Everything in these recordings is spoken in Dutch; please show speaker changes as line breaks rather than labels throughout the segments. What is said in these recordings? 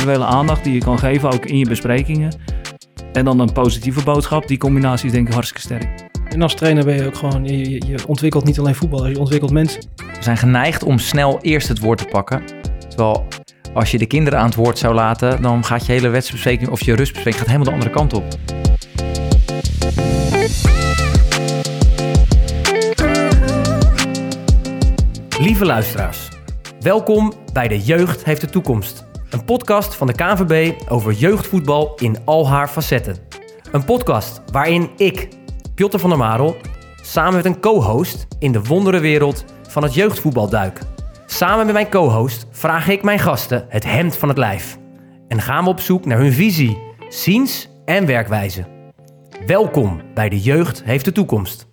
individuele aandacht die je kan geven, ook in je besprekingen. En dan een positieve boodschap. Die combinatie is denk ik hartstikke sterk.
En als trainer ben je ook gewoon, je, ontwikkelt niet alleen voetbal, je ontwikkelt mensen.
We zijn geneigd om snel eerst het woord te pakken. Terwijl als je de kinderen aan het woord zou laten, dan gaat je hele wedstrijdbespreking of je rustbespreking gaat helemaal de andere kant op. Lieve luisteraars, welkom bij De Jeugd heeft de toekomst. Een podcast van de KNVB over jeugdvoetbal in al haar facetten. Een podcast waarin ik, Piotr van der Marel, samen met een co-host in de wonderenwereld van het jeugdvoetbal duik. Samen met mijn co-host vraag ik mijn gasten het hemd van het lijf. En gaan we op zoek naar hun visie, ziens en werkwijze. Welkom bij De Jeugd heeft de toekomst.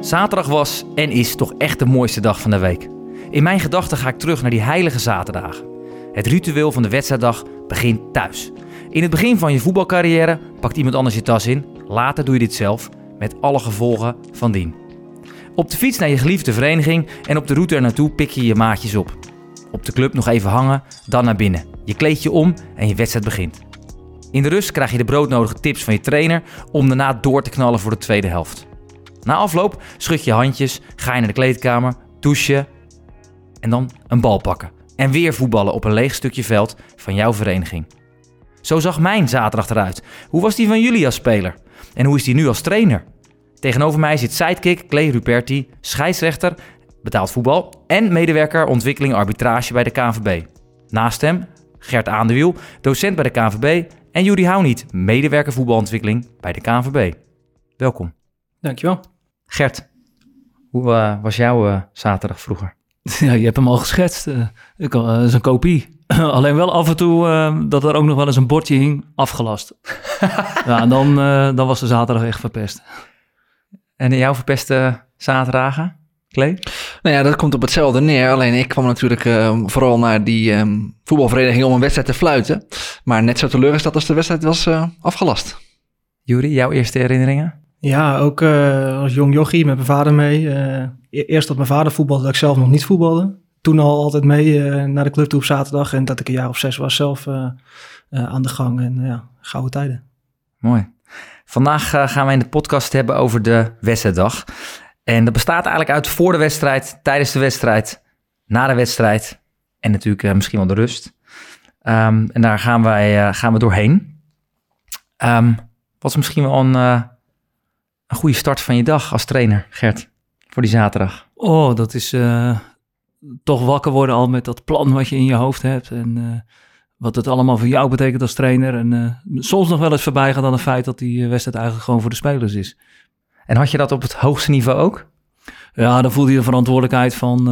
Zaterdag was en is toch echt de mooiste dag van de week. In mijn gedachten ga ik terug naar die heilige zaterdagen. Het ritueel van de wedstrijddag begint thuis. In het begin van je voetbalcarrière pakt iemand anders je tas in. Later doe je dit zelf, met alle gevolgen van dien. Op de fiets naar je geliefde vereniging en op de route er naartoe pik je je maatjes op. Op de club nog even hangen, dan naar binnen. Je kleed je om en je wedstrijd begint. In de rust krijg je de broodnodige tips van je trainer om daarna door te knallen voor de tweede helft. Na afloop schud je handjes, ga je naar de kleedkamer, douchen en dan een bal pakken. En weer voetballen op een leeg stukje veld van jouw vereniging. Zo zag mijn zaterdag eruit. Hoe was die van jullie als speler? En hoe is die nu als trainer? Tegenover mij zit sidekick Clay Ruperti, scheidsrechter, betaald voetbal en medewerker ontwikkeling arbitrage bij de KNVB. Naast hem Gert Aandewiel, docent bij de KNVB en Juri Houniet, medewerker voetbalontwikkeling bij de KNVB. Welkom.
Dankjewel.
Gert, hoe eh, was jouw eh, zaterdag vroeger?
Ja, je hebt hem al geschetst. eh, ik, al- eh, dat is een kopie. Alleen wel af en toe eh, dat er ook nog wel eens een bordje hing, afgelast. ja, en dan, eh, dan was de zaterdag echt verpest.
En jouw verpeste zaterdagen, Clay?
Nou ja, dat komt op hetzelfde neer. Alleen ik kwam natuurlijk eh, vooral naar die ehm, voetbalvereniging om een wedstrijd te fluiten. Maar net zo teleurgesteld als de wedstrijd was eh, afgelast.
Juri, jouw eerste herinneringen?
Ja, ook eh, als jong jochie met mijn vader mee. E- eerst dat mijn vader voetbalde, dat ik zelf nog niet voetbalde. Toen al altijd mee eh, naar de club toe op zaterdag. En dat ik een jaar of zes was zelf eh, eh, aan de gang. En ja, gouden tijden.
Mooi. Vandaag gaan we in de podcast hebben over de wedstrijddag. En dat bestaat eigenlijk uit voor de wedstrijd, tijdens de wedstrijd, na de wedstrijd en natuurlijk misschien wel de rust. Ehm, en daar gaan, wij, gaan we doorheen. Ehm, wat is misschien wel een, een goede start van je dag als trainer, Gert, voor die zaterdag?
Oh, dat is eh, toch wakker worden al met dat plan wat je in je hoofd hebt. En eh, wat het allemaal voor jou betekent als trainer. En eh, soms nog wel eens voorbij gaan aan het feit dat die wedstrijd eigenlijk gewoon voor de spelers is.
En had je dat op het hoogste niveau ook?
Ja, dan voel je de verantwoordelijkheid van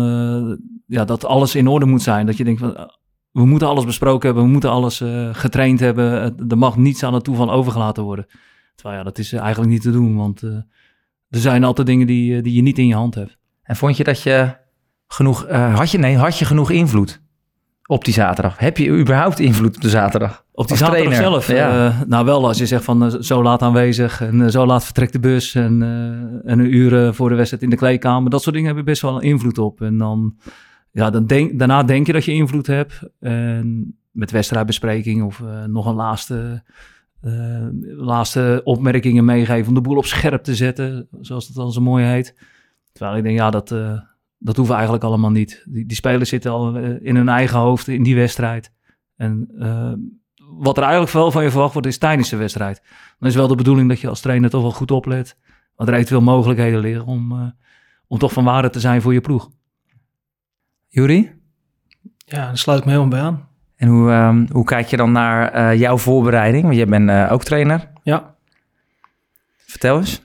ja, dat alles in orde moet zijn. Dat je denkt van, we moeten alles besproken hebben, we moeten alles getraind hebben. Er mag niets aan het toeval overgelaten worden. Terwijl ja, dat is eigenlijk niet te doen, want er zijn altijd dingen die, eh, die je niet in je hand hebt.
En vond je dat je genoeg, eh, had je, nee, had je genoeg invloed op die zaterdag? Heb je überhaupt invloed op de zaterdag?
Op die zaterdag
trainer,
zelf,
ja.
eh, nou wel als je zegt van zo laat aanwezig en zo laat vertrekt de bus en, en een uur voor de wedstrijd in de kleedkamer. Dat soort dingen hebben best wel een invloed op. En dan, ja, dan denk, daarna denk je dat je invloed hebt. En met wedstrijdbespreking of nog een laatste, eh, laatste opmerkingen meegeven om de boel op scherp te zetten, zoals dat dan zo mooi heet. Terwijl ik denk, ja, dat, eh, dat hoeven eigenlijk allemaal niet. Die, die spelers zitten al eh, in hun eigen hoofd in die wedstrijd. En wat er eigenlijk wel van je verwacht wordt, is tijdens de wedstrijd. Dan is wel de bedoeling dat je als trainer toch wel goed oplet. Want er eventueel mogelijkheden liggen om, eh, om toch van waarde te zijn voor je ploeg.
Juri?
Ja, daar sluit ik me helemaal bij aan.
En hoe, ehm, hoe kijk je dan naar eh, jouw voorbereiding? Want jij bent eh, ook trainer.
Ja,
Vertel eens.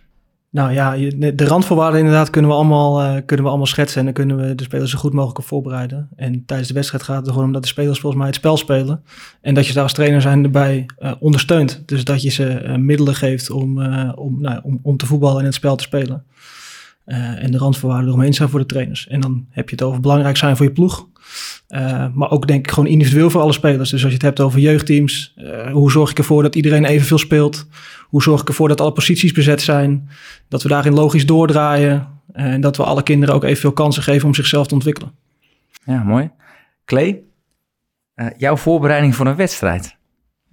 nou ja, de- de randvoorwaarden inderdaad kunnen we, allemaal, eh, kunnen we allemaal schetsen. En dan kunnen we de spelers zo goed mogelijk op voorbereiden. En tijdens de wedstrijd gaat het er gewoon om dat de spelers volgens mij het spel spelen. En dat je daar als trainer zijn erbij eh, ondersteunt. Dus dat je ze middelen geeft om, om, nou, om, om te voetballen en het spel te spelen. En de randvoorwaarden eromheen zijn voor de trainers. En dan heb je het over belangrijk zijn voor je ploeg. Eh, maar ook denk ik gewoon individueel voor alle spelers. Dus als je het hebt over jeugdteams, eh, hoe zorg ik ervoor dat iedereen evenveel speelt? Hoe zorg ik ervoor dat alle posities bezet zijn? Dat we daarin logisch doordraaien. En dat we alle kinderen ook evenveel kansen geven om zichzelf te ontwikkelen.
Ja, mooi. Clay, Eh, jouw voorbereiding voor een wedstrijd.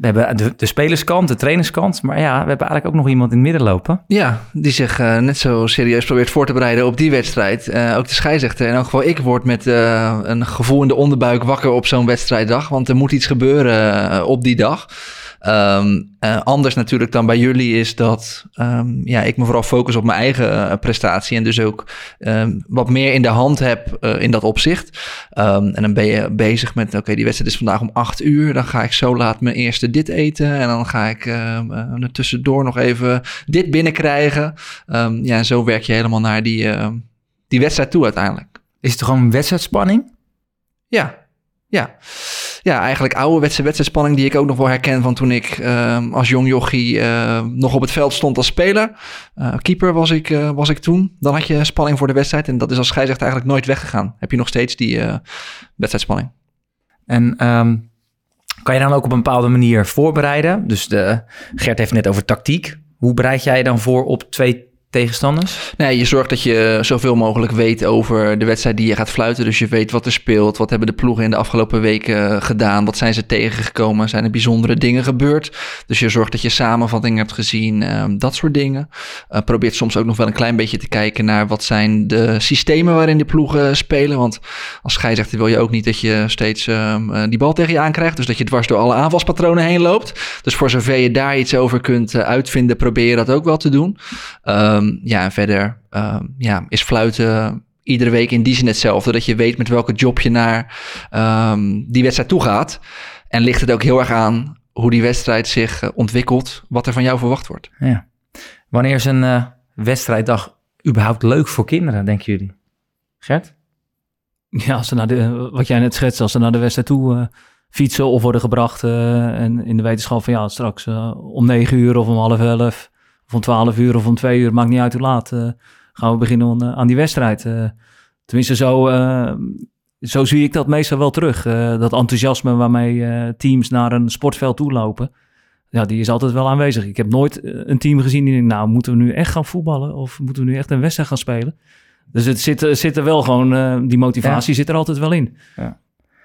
We hebben de, de spelerskant, de trainerskant. Maar ja, we hebben eigenlijk ook nog iemand in het midden lopen.
Ja, die zich uh, net zo serieus probeert voor te bereiden op die wedstrijd. Uh, ook de scheidsrechter. In elk geval, ik word met uh, een gevoel in de onderbuik wakker op zo'n wedstrijddag. Want er moet iets gebeuren op die dag. Um, uh, anders natuurlijk dan bij jullie is dat um, ja, ik me vooral focus op mijn eigen uh, prestatie en dus ook um, wat meer in de hand heb uh, in dat opzicht. en dan ben je bezig met, oké, die wedstrijd is vandaag om acht uur, dan ga ik zo laat mijn eerste dit eten en dan ga ik er tussendoor nog even dit binnenkrijgen. ja, en zo werk je helemaal naar die, die wedstrijd toe uiteindelijk.
Is het gewoon wedstrijdspanning?
Ja, ja ja, eigenlijk ouderwetse wedstrijdspanning die ik ook nog wel herken van toen ik uh, als jong jochie uh, nog op het veld stond als speler. Uh, keeper was ik, uh, was ik toen. Dan had je spanning voor de wedstrijd en dat is als scheidsrechter eigenlijk nooit weggegaan. Heb je nog steeds die wedstrijdspanning.
En um, kan je dan ook op een bepaalde manier voorbereiden? Dus de, Gert heeft net over tactiek. Hoe bereid jij dan voor op twee tegenstanders?
Nee, je zorgt dat je zoveel mogelijk weet over de wedstrijd die je gaat fluiten. Dus je weet wat er speelt. Wat hebben de ploegen in de afgelopen weken gedaan? Wat zijn ze tegengekomen? Zijn er bijzondere dingen gebeurd? Dus je zorgt dat je samenvattingen hebt gezien. Uh, dat soort dingen. Uh, probeert soms ook nog wel een klein beetje te kijken naar wat zijn de systemen waarin de ploegen spelen. Want als scheidsrechter wil je ook niet dat je steeds uh, die bal tegen je aankrijgt. Dus dat je dwars door alle aanvalspatronen heen loopt. Dus voor zover je daar iets over kunt uitvinden, probeer je dat ook wel te doen. Um, ja, en verder um, ja, is fluiten iedere week in die zin hetzelfde. Dat je weet met welke job je naar um, die wedstrijd toe gaat. En ligt het ook heel erg aan hoe die wedstrijd zich uh, ontwikkelt, wat er van jou verwacht wordt.
Ja. Wanneer is een uh, wedstrijddag überhaupt leuk voor kinderen, denken jullie? Gert?
Ja, als ze naar de, wat jij net schetst, als ze naar de wedstrijd toe uh, fietsen of worden gebracht en in de wetenschap van ja, straks om negen uur of om half elf om 12 uur of om 2 uur, maakt niet uit hoe laat, uh, gaan we beginnen aan die wedstrijd. Uh, tenminste, zo, zo zie ik dat meestal wel terug. dat enthousiasme waarmee teams naar een sportveld toe lopen, ja, die is altijd wel aanwezig. Ik heb nooit een team gezien die denkt, nou, moeten we nu echt gaan voetballen? Of moeten we nu echt een wedstrijd gaan spelen? Dus het zit, zit er wel gewoon, die motivatie ja. zit er altijd wel in.
Ja.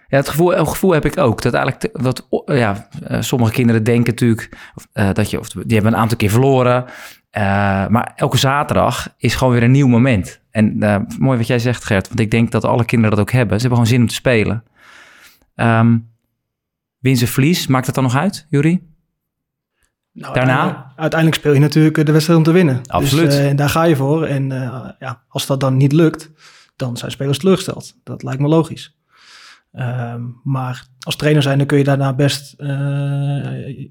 Ja, het gevoel, het gevoel heb ik ook. Dat eigenlijk, dat, ja, sommige kinderen denken natuurlijk uh, dat je, of die hebben een aantal keer verloren. Uh, maar elke zaterdag is gewoon weer een nieuw moment. En uh, mooi wat jij zegt, Gert, want ik denk dat alle kinderen dat ook hebben. Ze hebben gewoon zin om te spelen. Um, win ze verlies, maakt het dan nog uit, Jury?
Nou, Daarna? Uiteindelijk, uiteindelijk speel je natuurlijk de wedstrijd om te winnen.
Absoluut.
Dus, daar ga je voor. En ja, als dat dan niet lukt, dan zijn spelers teleurgesteld. Dat lijkt me logisch. Um, maar als trainer zijn, dan kun je daarna best uh,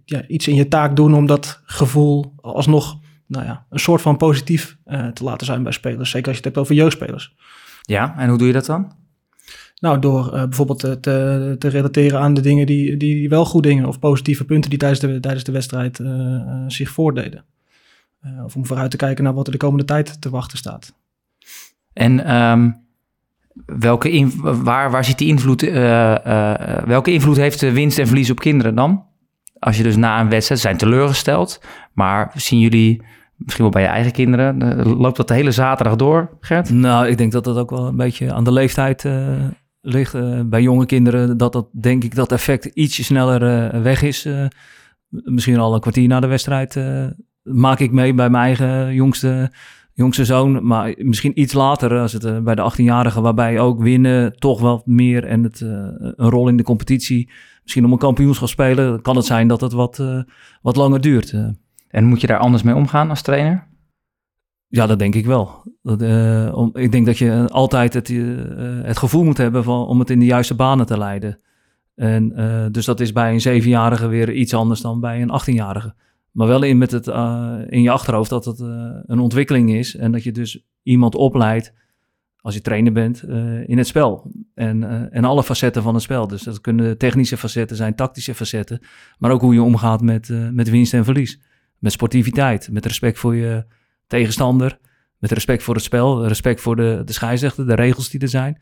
ja, iets in je taak doen om dat gevoel alsnog nou ja, een soort van positief uh, te laten zijn bij spelers. Zeker als je het hebt over jeugdspelers.
Ja, en hoe doe je dat dan?
Nou, door uh, bijvoorbeeld te, te, te, relateren aan de dingen die, die wel goed dingen of positieve punten die tijdens de, tijdens de wedstrijd zich voordeden. of om vooruit te kijken naar wat er de komende tijd te wachten staat.
En um welke waar, waar zit die invloed, uh, uh, welke invloed heeft de winst en verlies op kinderen dan? Als je dus na een wedstrijd zijn teleurgesteld, maar zien jullie misschien wel bij je eigen kinderen, loopt dat de hele zaterdag door, Gert?
Nou, ik denk dat dat ook wel een beetje aan de leeftijd ligt. bij jonge kinderen, dat dat denk ik dat effect ietsje sneller weg is. misschien al een kwartier na de wedstrijd maak ik mee bij mijn eigen jongste jongste zoon, maar misschien iets later, als het uh, bij de 18-jarigen, waarbij ook winnen toch wel meer en het, uh, een rol in de competitie, misschien om een kampioenschap spelen, kan het zijn dat het wat, uh, wat langer duurt.
En moet je daar anders mee omgaan als trainer?
Ja, dat denk ik wel. Dat, om, ik denk dat je altijd het, het gevoel moet hebben van, om het in de juiste banen te leiden. En, dus dat is bij een zevenjarige weer iets anders dan bij een 18-jarige. Maar wel in, met het, uh, in je achterhoofd dat het uh, een ontwikkeling is. En dat je dus iemand opleidt, als je trainer bent, uh, in het spel. En, en alle facetten van het spel. Dus dat kunnen technische facetten zijn, tactische facetten. Maar ook hoe je omgaat met, met winst en verlies. Met sportiviteit, met respect voor je tegenstander. Met respect voor het spel, respect voor de, de scheidsrechter, de regels die er zijn.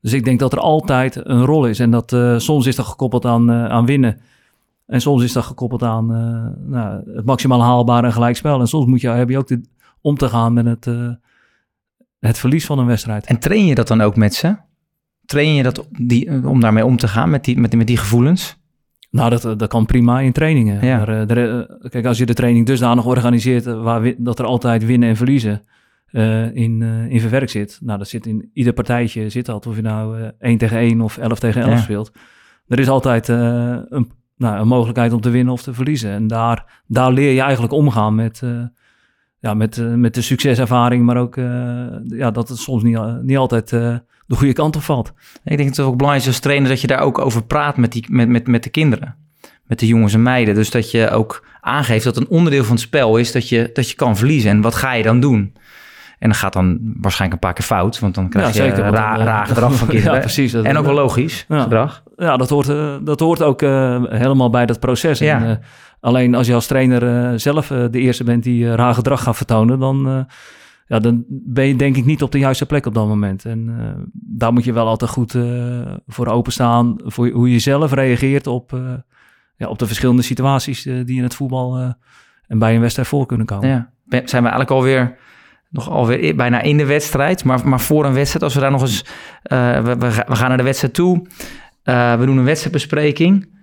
Dus ik denk dat er altijd een rol is. En dat soms is dat gekoppeld aan, aan winnen. En soms is dat gekoppeld aan uh, nou, het maximaal haalbare en gelijkspel. En soms moet je, heb je ook de, om te gaan met het, uh, het verlies van een wedstrijd.
En train je dat dan ook met ze? train je dat die, om daarmee om te gaan met die, met, met die gevoelens?
Nou, dat, dat kan prima in trainingen.
Ja.
Maar, eh, er, eh, kijk, als je de training dusdanig organiseert eh, waar dat er altijd winnen en verliezen eh, in, eh, in verwerkt zit. Nou, dat zit in ieder partijtje zit dat. Of je nou eh 1 tegen 1 of 11 tegen 11
Ja.
speelt. Er is altijd eh, een, nou, een mogelijkheid om te winnen of te verliezen. En daar, daar leer je eigenlijk omgaan met, eh, ja, met, eh, met de succeservaring. Maar ook eh, ja, dat het soms niet, niet altijd de goede kant op valt.
Ik denk dat het ook belangrijk is als trainer dat je daar ook over praat met, die, met, met, met de kinderen. Met de jongens en meiden. Dus dat je ook aangeeft dat een onderdeel van het spel is dat je, dat je kan verliezen. En wat ga je dan doen? En dat gaat dan waarschijnlijk een paar keer fout. Want dan krijg
Ja,
je
zeker,
ra,
dan, eh,
raar gedrag van kinderen.
Ja, precies.
En ook wel logisch
Ja.
gedrag.
Ja, dat hoort, eh, dat hoort ook eh, helemaal bij dat proces.
Ja.
En, alleen als je als trainer zelf de eerste bent die raar gedrag gaat vertonen, dan, ja, dan ben je denk ik niet op de juiste plek op dat moment. En daar moet je wel altijd goed voor openstaan, voor hoe je zelf reageert op, ja, op de verschillende situaties die in het voetbal en bij een wedstrijd voor kunnen komen.
Ja. Zijn we eigenlijk alweer, nog alweer bijna in de wedstrijd. Maar, maar voor een wedstrijd, als we daar nog eens... eh, we, we, ga- we gaan naar de wedstrijd toe. Eh, we doen een wedstrijdbespreking.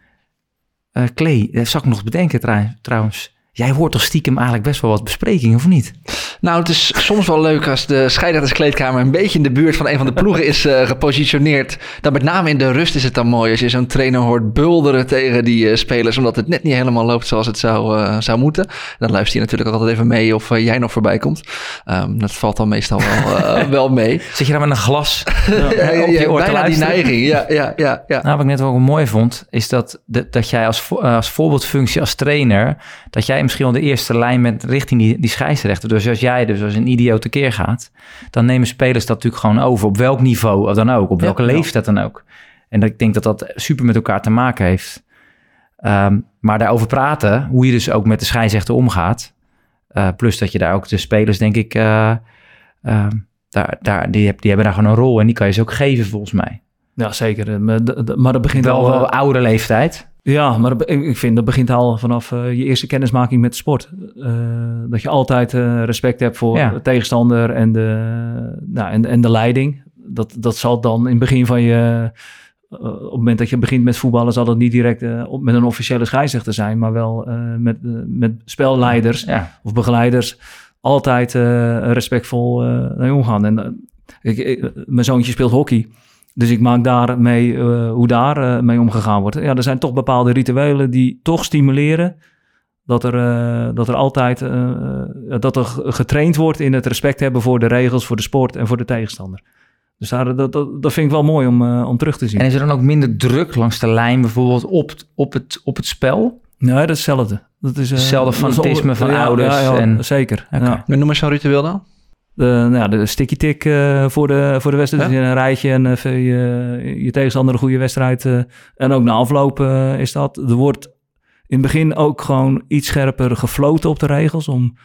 Eh Klee, dat zou ik nog bedenken trou- trouwens. Jij hoort toch stiekem eigenlijk best wel wat besprekingen, of niet?
Nou, het is soms wel leuk als de scheidsrechterskleedkamer een beetje in de buurt van een van de ploegen is eh, gepositioneerd. Dan met name in de rust is het dan mooi als je zo'n trainer hoort bulderen tegen die eh, spelers, omdat het net niet helemaal loopt zoals het zou, eh, zou moeten. Dan luister je natuurlijk ook altijd even mee of jij nog voorbij komt. Ehm, dat valt dan meestal wel, wel mee.
Zit je daar met een glas
Ja, ja,
op je oor
bijna die neiging, ja, ja, ja. ja.
Nou, wat ik net wel mooi vond, is dat, dat, dat jij als, als voorbeeldfunctie als trainer, dat jij misschien wel de eerste lijn bent richting die, die scheidsrechter. Dus als jij dus als een idioot tekeer gaat, dan nemen spelers dat natuurlijk gewoon over. Op welk niveau dan ook, op welke
ja.
leeftijd dan ook. En ik denk dat dat super met elkaar te maken heeft. Ehm, maar daarover praten, hoe je dus ook met de scheidsrechter omgaat. eh, plus dat je daar ook de spelers, denk ik, eh, ehm, daar, daar, die, die hebben daar gewoon een rol en die kan je ze ook geven volgens mij.
Ja, zeker. Eh, Maar, dat begint
Wel,
al...
wel oude leeftijd.
Ja, maar dat ik vind dat begint al vanaf eh, je eerste kennismaking met de sport. Eh, dat je altijd eh, respect hebt voor
Ja.
de tegenstander en de, nou, en, en de leiding. Dat, dat zal dan in het begin van je... op het moment dat je begint met voetballen... zal het niet direct op, met een officiële scheidsrechter zijn... maar wel met, met spelleiders
Ja.
of begeleiders... altijd respectvol eh mee omgaan. En, ik, ik- mijn zoontje speelt hockey... Dus ik maak daar mee eh, hoe daar eh, mee omgegaan wordt. Ja, er zijn toch bepaalde rituelen die toch stimuleren dat er, eh, dat er altijd dat er getraind wordt in het respect hebben voor de regels, voor de sport en voor de tegenstander. Dus daar, dat, dat, dat vind ik wel mooi om, eh, om terug te zien.
En is er dan ook minder druk langs de lijn bijvoorbeeld op, op, het, op het spel?
Nee, dat is hetzelfde. Dat is, eh,
Hetzelfde fanatisme van
ja,
ouders
Ja, ja,
en-
zeker.
Maar Noem eens zo'n ritueel dan.
De, nou ja, de sticky tick eh, voor, de, voor de wedstrijd.
Ja?
Dus in een rijtje en even je, je tegenstander een goede wedstrijd. eh, en ook na afloop eh, is dat. Er wordt in het begin ook gewoon iets scherper gefloten op de regels. Om,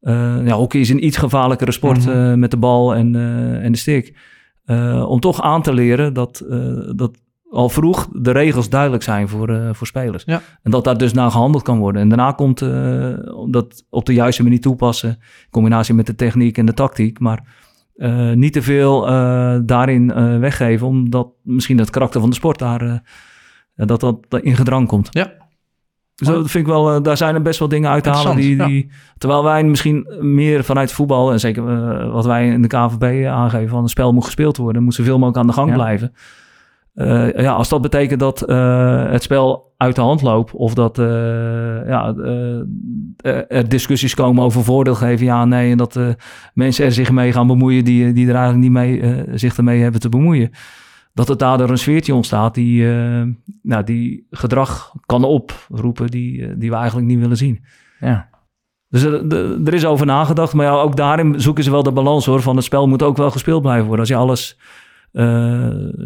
eh, ja, hockey is een iets gevaarlijkere sport
Mhm.
eh, met de bal en, eh, en de stick. Eh, om toch aan te leren dat, eh, dat al vroeg de regels duidelijk zijn voor, eh, voor spelers.
Ja.
En dat daar dus naar gehandeld kan worden. En daarna komt eh, dat op de juiste manier toepassen. In combinatie met de techniek en de tactiek. Maar eh, niet te veel daarin weggeven. Omdat misschien het karakter van de sport daar, dat dat in gedrang komt.
Ja.
Dus dat vind ik wel, daar zijn er best wel dingen uit te halen. Die, die, Terwijl wij misschien meer vanuit voetbal, en zeker wat wij in de KVB aangeven, van een spel moet gespeeld worden, moet zoveel mogelijk aan de gang
Ja.
blijven. Eh, ja, als dat betekent dat eh, het spel uit de hand loopt, of dat eh, ja, er discussies komen over voordeel geven, ja, nee, en dat mensen er zich mee gaan bemoeien die, die er eigenlijk niet mee, zich ermee hebben te bemoeien. Dat het daardoor een sfeertje ontstaat die, nou, die gedrag kan oproepen die, die we eigenlijk niet willen zien.
Ja.
Dus er, er- is over nagedacht, maar ja, ook daarin zoeken ze wel de balans hoor. Van het spel moet ook wel gespeeld blijven worden. Als je alles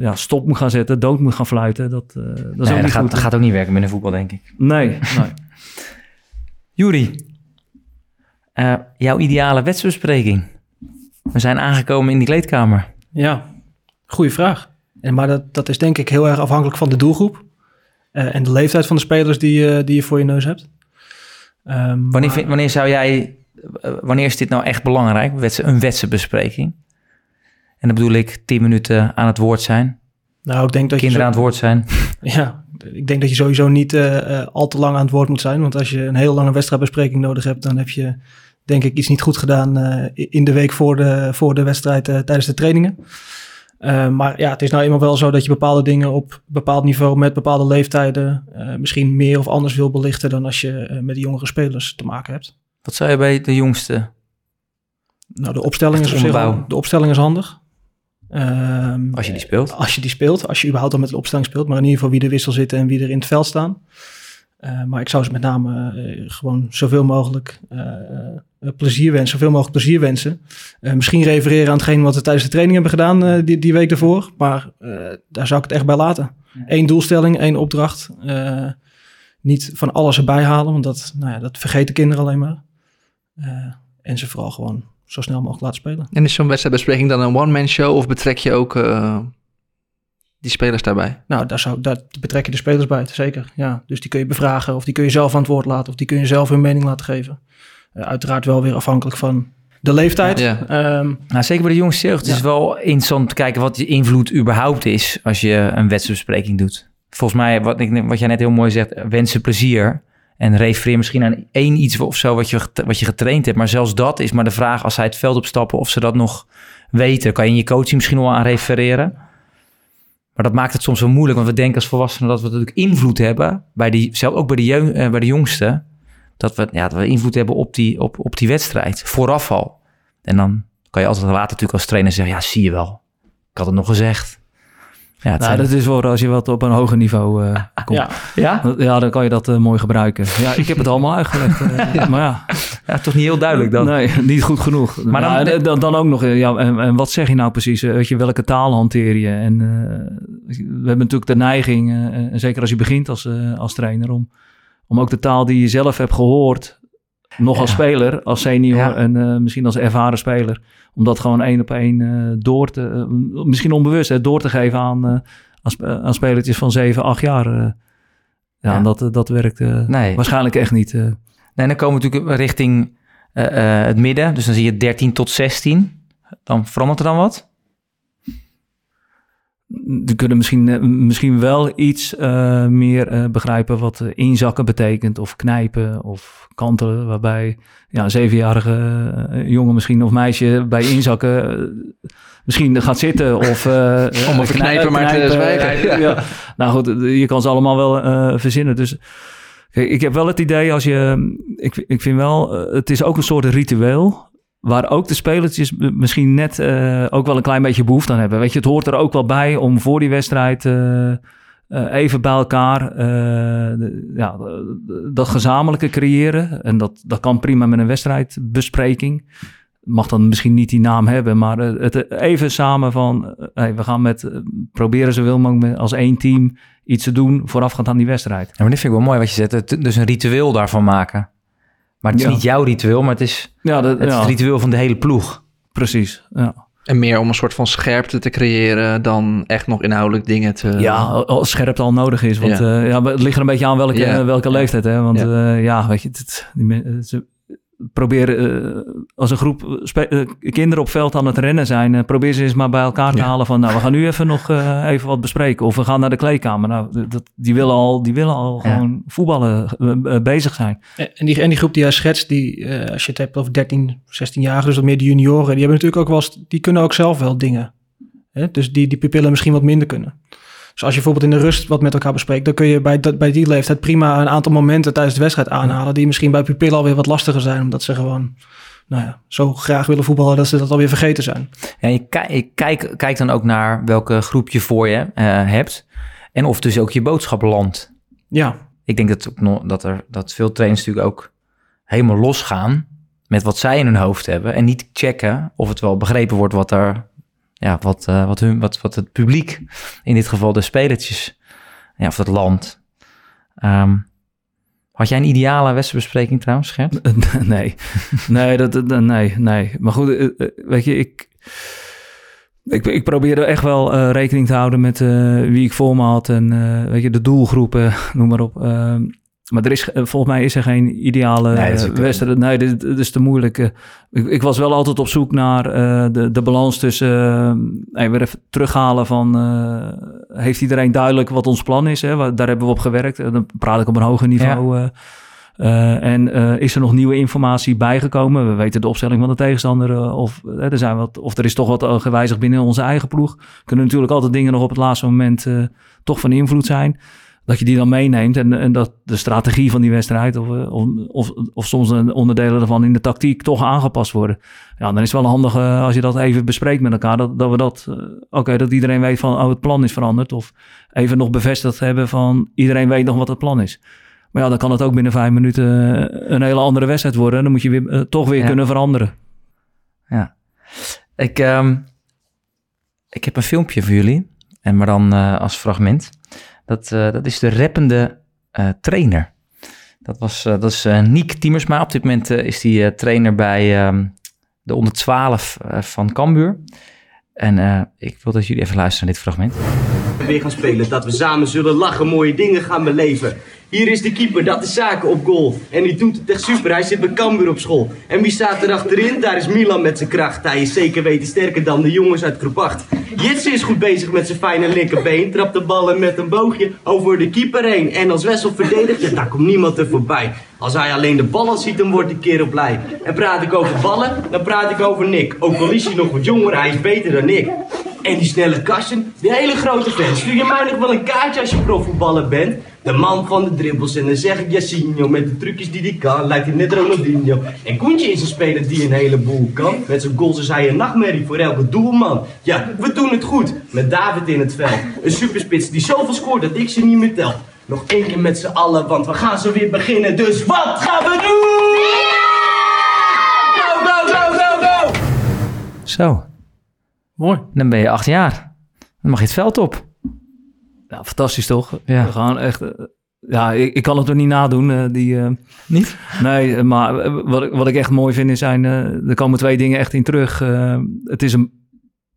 ja, stop moet gaan zetten, dood moet gaan fluiten, dat, eh, dat is
Nee,
ook
dat,
niet
gaat,
goed.
dat gaat ook niet werken binnen voetbal, denk ik.
Nee, nee.
Juri, eh, jouw ideale wedstrijdbespreking. We zijn aangekomen in die kleedkamer.
Ja, goede vraag. En, maar dat, dat is denk ik heel erg afhankelijk van de doelgroep. eh, en de leeftijd van de spelers die, je- die je voor je neus hebt. Ehm,
Wanneer,
maar-
vind- wanneer zou jij, eh, wanneer is dit nou echt belangrijk? Een wedstrijdbespreking. En dan bedoel ik 10 minuten aan het woord zijn.
Nou, ik denk dat
Kinderen aan
je...
het woord zijn.
Ja, ik denk dat je sowieso niet eh, eh, al te lang aan het woord moet zijn. Want als je een heel lange wedstrijdbespreking nodig hebt, dan heb je denk ik iets niet goed gedaan eh, in de week voor de, voor de wedstrijd tijdens de trainingen. Maar ja, het is nou eenmaal wel zo dat je bepaalde dingen op bepaald niveau met bepaalde leeftijden misschien meer of anders wil belichten dan als je met de jongere spelers te maken hebt.
Wat zou je bij de jongste?
Nou, de opstelling, is de opstelling is handig. Ehm,
Als je die speelt.
Als je die speelt, als je überhaupt al met de opstelling speelt, maar in ieder geval wie er wissel zitten en wie er in het veld staan. Eh, maar ik zou ze met name eh, gewoon zoveel mogelijk eh, plezier wensen, zoveel mogelijk plezier wensen. Eh, misschien refereren aan hetgeen wat we tijdens de training hebben gedaan eh, die, die week ervoor, maar eh, daar zou ik het echt bij laten. Eén doelstelling, één opdracht. Eh, niet van alles erbij halen, want dat, nou ja, dat vergeten kinderen alleen maar. Eh, en ze vooral gewoon zo snel mogelijk laten spelen.
En is zo'n wedstrijdbespreking dan een one-man show of betrek je ook eh, die spelers daarbij?
Nou, daar, zou, daar betrek je de spelers bij, zeker. Ja, dus die kun je bevragen of die kun je zelf aan het woord laten of die kun je zelf hun mening laten geven. Eh, uiteraard wel weer afhankelijk van de leeftijd.
Ja.
Ehm,
Nou, zeker bij de jongste jeugd. Het is
wel
interessant te kijken wat je invloed überhaupt is als je een wedstrijdbespreking doet. Volgens mij, wat, ik, wat jij net heel mooi zegt, wensen plezier. En refereer misschien aan één iets of zo wat je, wat je getraind hebt. Maar zelfs dat is maar de vraag als zij het veld opstappen of ze dat nog weten. Kan je in je coaching misschien wel aan refereren. Maar dat maakt het soms wel moeilijk. Want we denken als volwassenen dat we natuurlijk invloed hebben. Bij die, zelf ook bij de, eh, bij de jongsten. Dat we, ja, dat we invloed hebben op die, op, op die wedstrijd. Vooraf al. En dan kan je altijd later natuurlijk als trainer zeggen... ja, zie je wel. Ik had het nog gezegd. Ja,
Nou,
zijn-
dat is voor als je wat op een hoger niveau eh, komt.
ja,
ja?
Ja, dan kan je dat eh, mooi gebruiken. Ja, ik heb het allemaal uitgelegd. eh, Maar ja,
ja, toch niet heel duidelijk dan.
nee, niet goed genoeg.
Maar dan-
dan, dan, dan ook nog, ja, en, en wat zeg je nou precies? Weet je, welke taal hanteer je? En we hebben natuurlijk de neiging, en zeker als je begint als, als trainer, om, om ook de taal die je zelf hebt gehoord, nog als speler, als senior en eh, misschien als ervaren speler, om dat gewoon één op één eh, door te, eh, misschien onbewust, hè, door te geven aan, aan, spe- aan spelertjes van 7, 8 jaar. ja, dat, dat werkt
Nee.
waarschijnlijk echt niet.
Nee, dan komen we natuurlijk richting het midden. Dus dan zie je 13 tot 16. Dan verandert er dan wat?
Die kunnen misschien, misschien wel iets eh, meer eh, begrijpen wat eh, inzakken betekent, of knijpen of kantelen. Waarbij ja, een zevenjarige jongen misschien of meisje bij inzakken misschien gaat zitten of...
Om over knijpen maar te zwijgen.
ja. Nou goed, je kan ze allemaal wel verzinnen. Dus kijk, ik heb wel het idee als je... Ik, ik vind wel, het is ook een soort ritueel waar ook de spelertjes misschien net eh, ook wel een klein beetje behoefte aan hebben. Weet je, het hoort er ook wel bij om voor die wedstrijd eh, eh, even bij elkaar ja, dat gezamenlijke creëren. En dat, dat kan prima met een wedstrijdbespreking. Mag dan misschien niet die naam hebben, maar het even samen van, hey, we gaan met, proberen zoveel mogelijk als één team iets te doen voorafgaand aan die wedstrijd.
Ja, maar dit vind ik wel mooi wat je zegt. Dus een ritueel daarvan maken. Maar het is
Ja.
niet jouw ritueel, maar het is
Ja, dat,
het,
ja
ritueel van de hele ploeg.
precies. Ja.
En meer om een soort van scherpte te creëren dan echt nog inhoudelijk dingen te...
Ja, als scherpte al nodig is. Want
Ja.
ja. ja, het ligt er een beetje aan welke,
Ja.
welke leeftijd. Hè? Want
Ja.
ja, ja weet je, het, die men- ze proberen eh, als een groep spe- eh, kinderen op veld aan het rennen zijn, uh, probeer ze eens maar bij elkaar te
Ja.
halen van, nou, we gaan nu even nog eh, even wat bespreken. Of we gaan naar de kleedkamer. Nou, dat, die willen al, die willen al
Ja.
gewoon voetballen eh, eh, bezig zijn.
En die, en die groep die hij schetst, die, eh, als je het hebt over 13, 16 jaar, dus wat meer de junioren, die hebben natuurlijk ook wel die kunnen ook zelf wel dingen. Hè? Dus die, die pupillen misschien wat minder kunnen. Dus als je bijvoorbeeld in de rust wat met elkaar bespreekt, dan kun je bij, dat, bij die leeftijd prima een aantal momenten tijdens de wedstrijd aanhalen, die misschien bij pupillen alweer wat lastiger zijn, omdat ze gewoon nou ja, zo graag willen voetballen dat ze dat alweer vergeten zijn.
Ja, je, ki- je kijk, kijk dan ook naar welke groep je voor je eh, hebt. En of dus ook je boodschap landt.
Ja,
Ik denk dat, ook dat, er, dat veel trainers natuurlijk ook helemaal losgaan met wat zij in hun hoofd hebben. En niet checken of het wel begrepen wordt wat er, ja, wat, eh, wat, hun, wat, wat het publiek, in dit geval de spelertjes, ja, of dat land. Ehm, had jij een ideale wedstrijdbespreking trouwens, Gert?
nee, nee, dat, nee, nee. Maar goed, eh, eh, weet je, ik, ik, ik probeer er echt wel rekening te houden met wie ik voor me had en weet je, de doelgroepen, noem maar op. Maar er is, eh, volgens mij is er geen ideale
Nee,
wedstrijd. Nee, dit, dit is te moeilijk. Ik, ik was wel altijd op zoek naar eh, de, de balans tussen... eh, weer even terughalen van... heeft iedereen duidelijk wat ons plan is? Hè? Waar- Daar hebben we op gewerkt. Dan praat ik op een hoger niveau. en is er nog nieuwe informatie bijgekomen? We weten de opstelling van de tegenstander. of, er zijn wat, of er is toch wat gewijzigd binnen onze eigen ploeg. Kunnen natuurlijk altijd dingen nog op het laatste moment toch van invloed zijn. Dat je die dan meeneemt en, en dat de strategie van die wedstrijd of, eh, of, of, of soms een onderdelen ervan in de tactiek toch aangepast worden. Ja, dan is het wel handig eh, als je dat even bespreekt met elkaar. Dat, dat we dat, eh, oké, dat iedereen weet van, oh, het plan is veranderd. Of even nog bevestigd hebben van, iedereen weet nog wat het plan is. Maar ja, dan kan het ook binnen vijf minuten een hele andere wedstrijd worden. En dan moet je weer, toch weer
Ja.
kunnen veranderen.
Ja. Ik, ehm, ik heb een filmpje voor jullie, en maar dan als fragment. Dat, eh, dat is de rappende eh, trainer. Dat, was, eh, dat is Niek Tiemersma. Op dit moment is hij trainer bij ehm, de onder 12 eh, van Cambuur. En ik wil dat jullie even luisteren naar dit fragment.
weer gaan spelen. Dat we samen zullen lachen, mooie dingen gaan beleven. Hier is de keeper, dat is zaken op goal. En die doet het echt super, hij zit bij Cambuur op school. En wie staat er achterin? Daar is Milan met zijn kracht. Hij is zeker weten sterker dan de jongens uit 8. Jitsen is goed bezig met zijn fijne linkerbeen. Trapt de ballen met een boogje over de keeper heen. En als Wessel verdedigt, ja, daar komt niemand er voorbij. Als hij alleen de ballen ziet, dan wordt de kerel blij. En praat ik over ballen, dan praat ik over Nick. Ook al is hij nog wat jonger, hij is beter dan ik. En die snelle Karsten, die hele grote fan. Stuur je mij nog wel een kaartje als je profvoetballer bent? De man van de dribbles en dan zeg ik Jacinho Met de trucjes die hij kan, lijkt hij net Ronaldinho En Koentje is een speler die een heleboel kan Met zijn goals is hij een nachtmerrie voor elke doelman Ja, we doen het goed, met David in het veld Een superspits die zoveel scoort dat ik ze niet meer tel Nog één keer met z'n allen, want we gaan zo weer beginnen Dus wat gaan we doen? Go, go, go, go, go!
Zo,
Mooi.
dan ben je acht jaar. Dan mag je het veld op.
Ja, fantastisch toch?
Ja.
We gaan echt... eh, ja, ik, ik kan het er niet nadoen. eh, die, eh,
Niet?
Nee, maar wat, ik- wat ik echt mooi vind is zijn... eh, er komen twee dingen echt in terug. Eh, het is een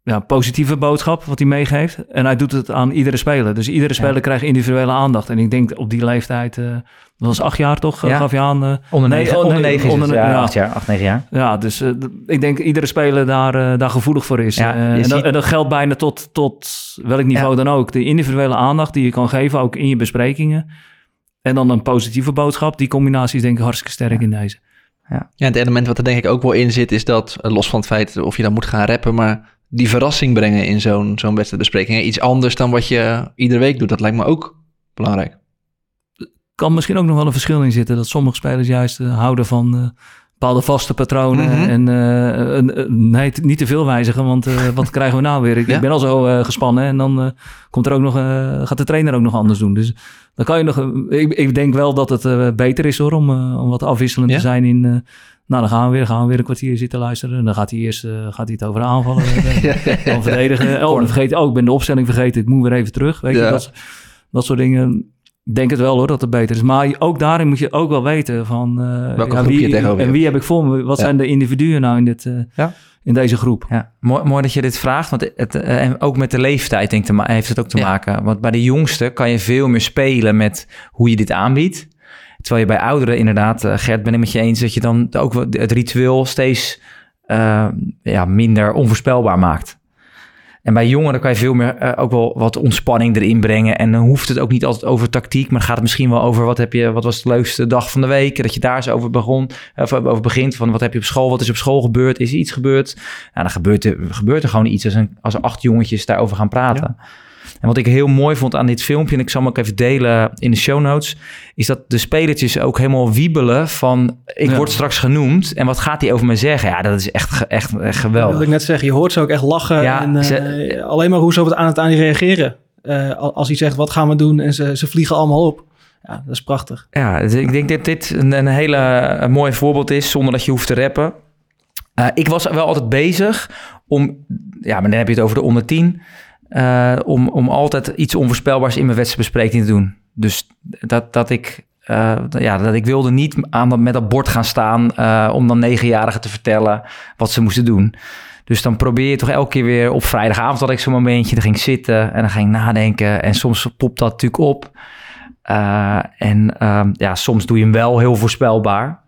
ja, positieve boodschap wat hij meegeeft. En hij doet het aan iedere speler. Dus iedere speler krijgt individuele aandacht. En ik denk op die leeftijd... eh, dat was acht jaar toch?
Ja.
Gaf je aan... eh,
Onder
Nee,
negen,
oh,
onder
nee,
negen is
onder-
het. Ja,
ja.
acht jaar, acht, negen jaar.
Ja, dus eh, ik denk iedere speler daar, eh, daar gevoelig voor is.
Ja,
Eh, en, dat, en dat geldt bijna tot, tot welk niveau
Ja.
dan ook. De individuele aandacht die je kan geven, ook in je besprekingen. En dan een positieve boodschap. Die combinatie is denk ik hartstikke sterk in deze.
Ja, het element wat er denk ik ook wel in zit, is dat, eh, los van het feit of je dan moet gaan rappen, maar die verrassing brengen in zo'n zo'n wedstrijdbespreking. Iets anders dan wat je iedere week doet, dat lijkt me ook belangrijk.
Kan misschien ook nog wel een verschil in zitten. Dat sommige spelers juist eh, houden van eh, bepaalde vaste patronen.
Mhm.
En eh, nee, niet te veel wijzigen. Want wat krijgen we nou weer? Ik,
Ja.
ik ben al zo gespannen. En dan komt er ook nog, gaat de trainer ook nog anders doen. Dus dan kan je nog... ik, ik denk wel dat het beter is hoor. Om, om wat afwisselend
Ja?
te zijn in... eh, nou, dan gaan we weer, gaan we weer een kwartier zitten luisteren. En dan gaat hij eerst eh, gaat hij het over aanvallen. hebben. Dan verdedigen. Oh, dan vergeet oh, ik ben de opstelling vergeten. Ik moet weer even terug. Weet
Ja.
je, dat, dat soort dingen. Ik denk het wel hoor, dat het beter is. Maar ook daarin moet je ook wel weten van... eh,
Welke groep je
wie,
tegenover
En wie heb ik voor me? Wat
Ja.
zijn de individuen nou in, dit, eh,
Ja.
in deze groep?
Ja, mooi, mooi dat je dit vraagt, want het, eh, en ook met de leeftijd denk ik, te heeft het ook te
Ja.
maken. Want bij de jongsten kan je veel meer spelen met hoe je dit aanbiedt. Terwijl je bij ouderen inderdaad, eh, Gert, ben ik met je eens, dat je dan ook het ritueel steeds eh, ja, minder onvoorspelbaar maakt. En bij jongeren kan je veel meer eh, ook wel wat ontspanning erin brengen. En dan hoeft het ook niet altijd over tactiek, maar gaat het misschien wel over wat, heb je, wat was de leukste dag van de week. Dat je daar eens over, begon, of over begint. Van wat heb je op school, wat is op school gebeurd, is er iets gebeurd. Nou, dan gebeurt er, gebeurt er gewoon iets als, een, als acht jongetjes daarover gaan praten. En wat ik heel mooi vond aan dit filmpje, en ik zal hem ook even delen in de show notes, is dat de spelertjes ook helemaal wiebelen van ik
Ja.
word straks genoemd en wat gaat hij over me zeggen? Ja, dat is echt, echt,
Dat
geweldig.
wil ik net zeggen. Je hoort ze ook echt lachen.
Ja,
en, eh, alleen maar hoe ze op het aan het aan die reageren. Eh, al- als hij zegt, wat gaan we doen? En ze, ze vliegen allemaal op. Ja, dat is prachtig.
Ja, dus ik denk dat dit een, een hele een mooi voorbeeld is zonder dat je hoeft te rappen. Eh, ik was wel altijd bezig om, ja, maar dan heb je het over de onder 10, eh, om, om altijd iets onvoorspelbaars in mijn wedstrijdbespreking te doen. Dus dat, dat ik, eh, ja, dat ik wilde niet aan dat, met dat bord gaan staan eh, om dan negenjarigen te vertellen wat ze moesten doen. Dus dan probeer je toch elke keer weer op vrijdagavond had ik zo'n momentje, dan ging ik zitten en dan ging ik nadenken en soms popt dat natuurlijk op. En uh, ja, soms doe je hem wel heel voorspelbaar.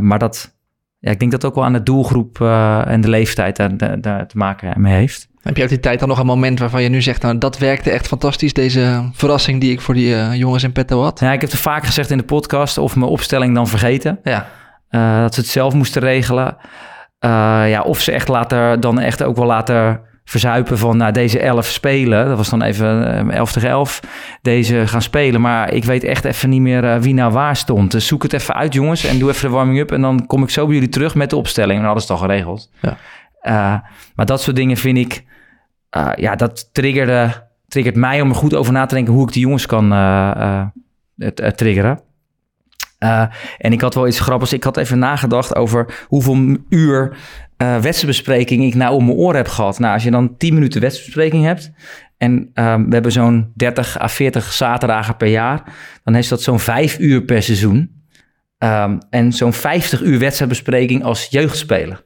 Maar dat, ja, ik denk dat ook wel aan de doelgroep en de leeftijd daar, te maken mee heeft.
Heb je uit die tijd dan nog een moment waarvan je nu zegt, nou dat werkte echt fantastisch, deze verrassing die ik voor die jongens in petto had?
Ja, ik heb het vaak gezegd in de podcast, of mijn opstelling dan vergeten. Ja. dat ze het zelf moesten regelen. ja, of ze echt later, dan echt ook wel later verzuipen van nou, deze elf spelen. Dat was dan even 11 tegen 11. Deze gaan spelen. Maar ik weet echt even niet meer uh, wie nou waar stond. Dus zoek het even uit, jongens. En doe even de warming-up. En dan kom ik zo bij jullie terug met de opstelling. En alles al geregeld. Ja. Uh, maar dat soort dingen vind ik... Uh, ja, dat triggerde, triggert mij om er goed over na te denken... hoe ik die jongens kan triggeren. Uh, en ik had wel iets grappigs. Ik had even nagedacht over hoeveel uur wedstrijdbespreking ik nou om mijn oren heb gehad. Nou, als je dan 10 minuten wedstrijdbespreking hebt en um, we hebben zo'n 30 à 40 zaterdagen per jaar, dan is dat zo'n 5 uur per seizoen. Um, en zo'n 50 uur wedstrijdbespreking als jeugdspeler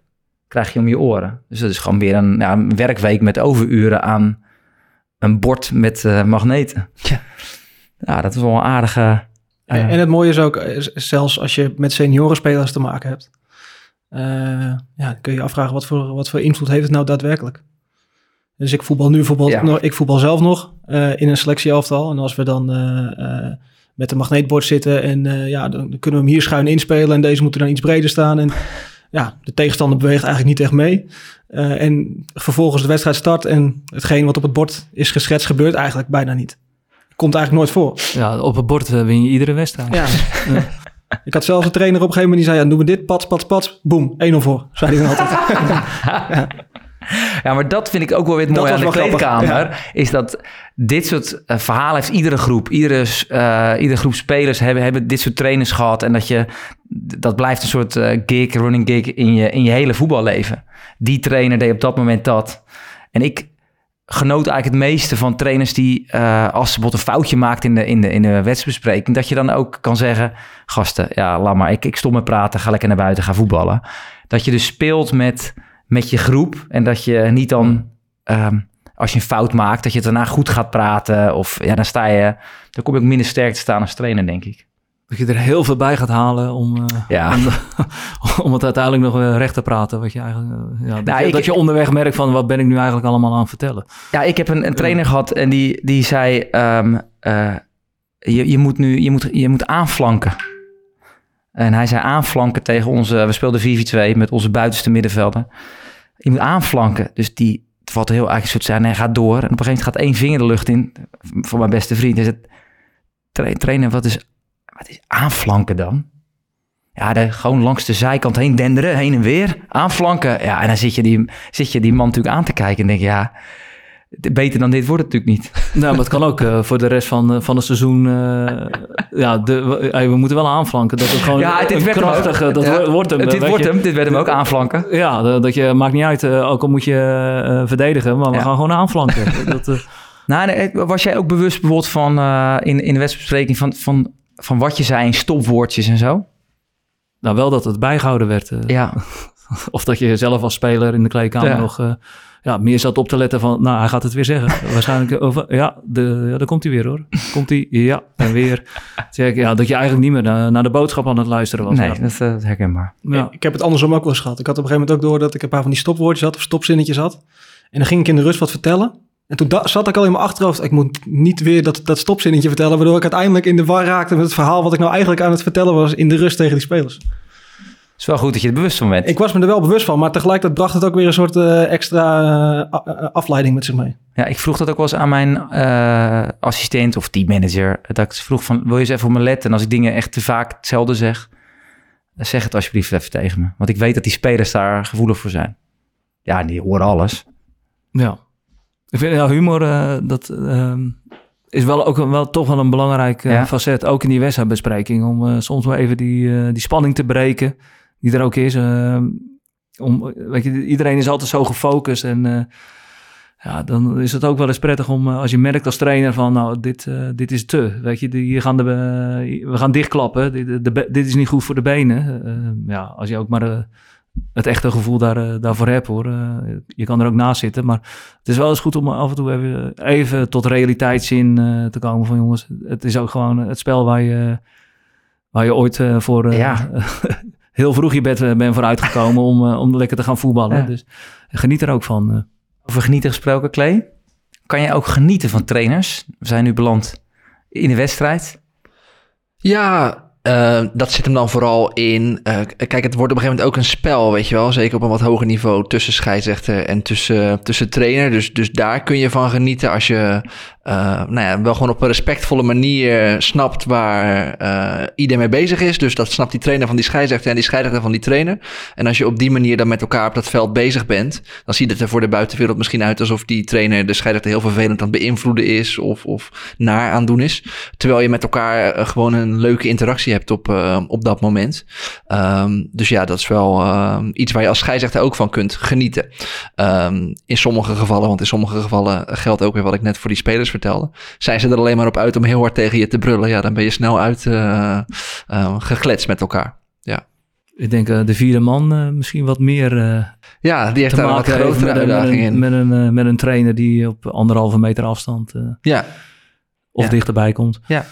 krijg je om je oren. Dus dat is gewoon weer een, ja, een werkweek met overuren aan een bord met uh, magneten. Ja. ja, dat is wel een aardige...
Uh, en het mooie is ook, zelfs als je met seniorenspelers te maken hebt, uh, ja, kun je je afvragen wat voor, wat voor invloed heeft het nou daadwerkelijk. Dus ik voetbal nu voetbal, ja. ik voetbal zelf nog in een selectieaftal. En als we dan met een magneetbord zitten en ja, dan kunnen we hem hier schuin inspelen en deze moeten dan iets breder staan. En ja, de tegenstander beweegt eigenlijk niet echt mee. en vervolgens de wedstrijd start en hetgeen wat op het bord is geschetst gebeurt eigenlijk bijna niet. Komt eigenlijk nooit voor.
Ja, op het bord win je iedere wedstrijd. Ja.
Ik had zelfs een trainer op een gegeven moment die zei: ja, doen we dit, pats, pats, pats, boem, 1-0 voor. Zei hij dan altijd.
ja. ja. maar dat vind ik ook wel weer het mooie aan de kleedkamer. Is dat dit soort uh, verhalen heeft iedere groep. Iedere, uh, iedere groep spelers hebben, hebben dit soort trainers gehad. En dat, je, dat blijft een soort uh, gig, running gig in je, in je hele voetballeven. Die trainer deed op dat moment dat. En ik, genoot eigenlijk het meeste van trainers die, als ze bijvoorbeeld een foutje maakt in de, in, de, in de wedstrijdbespreking, dat je dan ook kan zeggen, gasten, ja, laat maar, ik, ik stop met praten, ga lekker naar buiten, ga voetballen. Dat je dus speelt met, met je groep en dat je niet dan, um, als je een fout maakt, dat je het daarna goed gaat praten of ja, dan sta je, dan kom ik minder sterk te staan als trainer, denk ik.
Dat je er heel veel bij gaat halen om, uh, ja. om, om, het uiteindelijk nog recht te praten. Wat je eigenlijk, uh, ja, dat, nou, je, ik, dat, je, onderweg merkt van wat ben ik nu eigenlijk allemaal aan het vertellen.
Ja, ik heb een, een trainer gehad en die, die zei: um, uh, je, je, moet nu je moet, je moet aanflanken. En hij zei aanflanken tegen onze, we speelden 4-4-2 met onze buitenste middenvelden. Je moet aanflanken. Dus die, valt heel eigenlijk soort zijn, hij gaat door. En op een gegeven moment gaat één vinger de lucht in, voor mijn beste vriend. Hij zegt, trainer, wat is wat is aanflanken dan? Ja, gewoon langs de zijkant heen denderen, heen en weer, aanflanken. Ja, en dan zit je die, zit je die man natuurlijk aan te kijken en denk je, ja, beter dan dit wordt het natuurlijk niet.
Nou, maar het kan ook uh, voor de rest van, uh, van het seizoen. Uh, ja, de, we, we, moeten wel aanflanken. Dat het gewoon
ja, dit werd krachtige,
dat ja, wordt hem.
Dit wordt hem, dit werd hem ook aanflanken.
Ja, dat, dat je, maakt niet uit, ook al moet je verdedigen, maar we gaan gewoon aanflanken. dat,
nou, was jij ook bewust bijvoorbeeld van in, in de wedstrijdbespreking van, van van wat je zei in stopwoordjes en zo?
Nou, wel dat het bijgehouden werd. Ja. of dat je zelf als speler in de kleedkamer nog ja, meer zat op te letten van... Nou, hij gaat het weer zeggen. Waarschijnlijk over... Ja, de, ja, daar komt hij weer hoor. Komt hij? Ja, en weer. Zeg, ja, dat je eigenlijk niet meer naar, naar de boodschap aan het luisteren was.
Nee, dat, is uh, herkenbaar.
Ja. Ik heb het andersom ook wel eens gehad. Ik had op een gegeven moment ook door dat ik een paar van die stopwoordjes had... of stopzinnetjes had. En dan ging ik in de rust wat vertellen... En toen zat ik al in mijn achterhoofd, ik moet niet weer dat, dat stopzinnetje vertellen, waardoor ik uiteindelijk in de war raakte met het verhaal wat ik nou eigenlijk aan het vertellen was in de rust tegen die spelers.
Het is wel goed dat je er bewust van bent.
Ik was me er wel bewust van, maar tegelijkertijd bracht het ook weer een soort uh, extra uh, afleiding met zich mee.
Ja, ik vroeg dat ook wel eens aan mijn uh, assistent of teammanager. Dat ik vroeg van, wil je eens even op me letten? En als ik dingen echt te vaak hetzelfde zeg, zeg het alsjeblieft even tegen me. Want ik weet dat die spelers daar gevoelig voor zijn. Ja, die horen alles.
Ja. Ik vind ja, humor, uh, dat uh, is wel ook wel, toch wel een belangrijk uh, facet, ook in die wedstrijdbespreking, om uh, soms wel even die, die spanning te breken, die er ook is. Ehm, om, weet je, iedereen is altijd zo gefocust en ja, dan is het ook wel eens prettig om, als je merkt als trainer van, nou, dit, dit is te, weet je, hier gaan de, we gaan dichtklappen, dit, de, dit is niet goed voor de benen. ja, als je ook maar het echte gevoel daar, eh, daarvoor heb hoor. Eh, je kan er ook naast zitten, maar het is wel eens goed om af en toe even, even tot realiteitszin te komen van jongens. Het is ook gewoon het spel waar je, waar je ooit voor
Ja.
heel vroeg je bed bent voor uitgekomen om, om lekker te gaan voetballen.
Ja.
Dus geniet er ook van.
Over genieten gesproken, Klee. Kan je ook genieten van trainers? We zijn nu beland in de wedstrijd.
Ja, eh, dat zit hem dan vooral in. eh, kijk, het wordt op een gegeven moment ook een spel, weet je wel. Zeker op een wat hoger niveau tussen scheidsrechter en tussen, tussen trainer. Dus, dus daar kun je van genieten als je eh, nou ja, wel gewoon op een respectvolle manier snapt waar eh, iedereen mee bezig is. Dus dat snapt die trainer van die scheidsrechter en die scheidsrechter van die trainer. En als je op die manier dan met elkaar op dat veld bezig bent, dan ziet het er voor de buitenwereld misschien uit alsof die trainer de scheidsrechter heel vervelend aan het beïnvloeden is of, of naar aan doen is. Terwijl je met elkaar eh, gewoon een leuke interactie hebt op, uh, op dat moment. Um, dus ja, dat is wel uh, iets waar je als scheidsrechter ook van kunt genieten. Um, in sommige gevallen, want in sommige gevallen geldt ook weer wat ik net voor die spelers vertelde. Zijn ze er alleen maar op uit om heel hard tegen je te brullen, ja, dan ben je snel uit uh, gegletst met elkaar. Ja.
Ik denk uh, de vierde man misschien wat meer.
Ja, die heeft daar een wat grotere
met
uitdaging
een,
in.
Met een, met een trainer die op anderhalve meter afstand.
ja.
Of
Ja.
dichterbij komt.
Ja,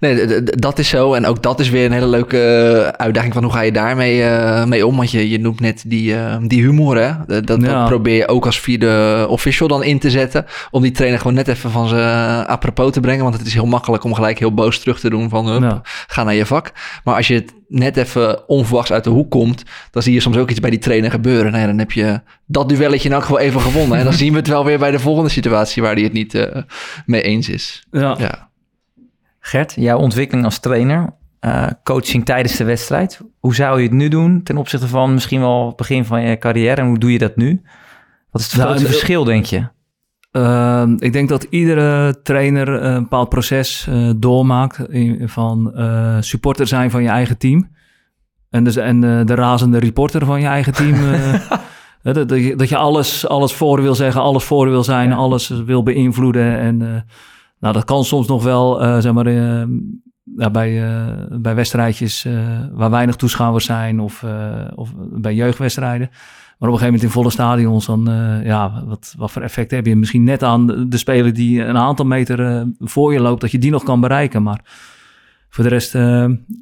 nee, dat is zo. En ook dat is weer een hele leuke eh, uitdaging van hoe ga je daarmee eh, mee om. Want je, je noemt net die, eh, die humor, hè. Dat, dat
Ja.
probeer je ook als vierde official dan in te zetten. Om die trainer gewoon net even van zijn apropos te brengen. Want het is heel makkelijk om gelijk heel boos terug te doen van... hup,
Ja.
ga naar je vak. Maar als je het net even onverwachts uit de hoek komt... dan zie je soms ook iets bij die trainer gebeuren. Nou ja, dan heb je dat duelletje in elk geval even gewonnen. En dan zien we het wel weer bij de volgende situatie... waar hij het niet mee eens is.
Ja.
Ja.
Gert, jouw ontwikkeling als trainer, eh, coaching tijdens de wedstrijd. Hoe zou je het nu doen ten opzichte van misschien wel het begin van je carrière? En hoe doe je dat nu? Wat is het
Nou,
grootste
en-
verschil, denk je?
Ehm, ik denk dat iedere trainer een bepaald proces eh, doormaakt in, van eh, supporter zijn van je eigen team. En, dus, en eh, de razende reporter van je eigen team. eh, dat, dat je, dat je alles, alles voor wil zeggen, alles voor wil zijn,
Ja.
alles wil beïnvloeden. En eh, nou, dat kan soms nog wel, eh, zeg maar, eh, bij, eh, bij wedstrijdjes waar weinig toeschouwers zijn of, of bij jeugdwedstrijden. Maar op een gegeven moment in volle stadions, dan, ja, wat, wat voor effect heb je? Misschien net aan de, speler die een aantal meter voor je loopt, dat je die nog kan bereiken. Maar voor de rest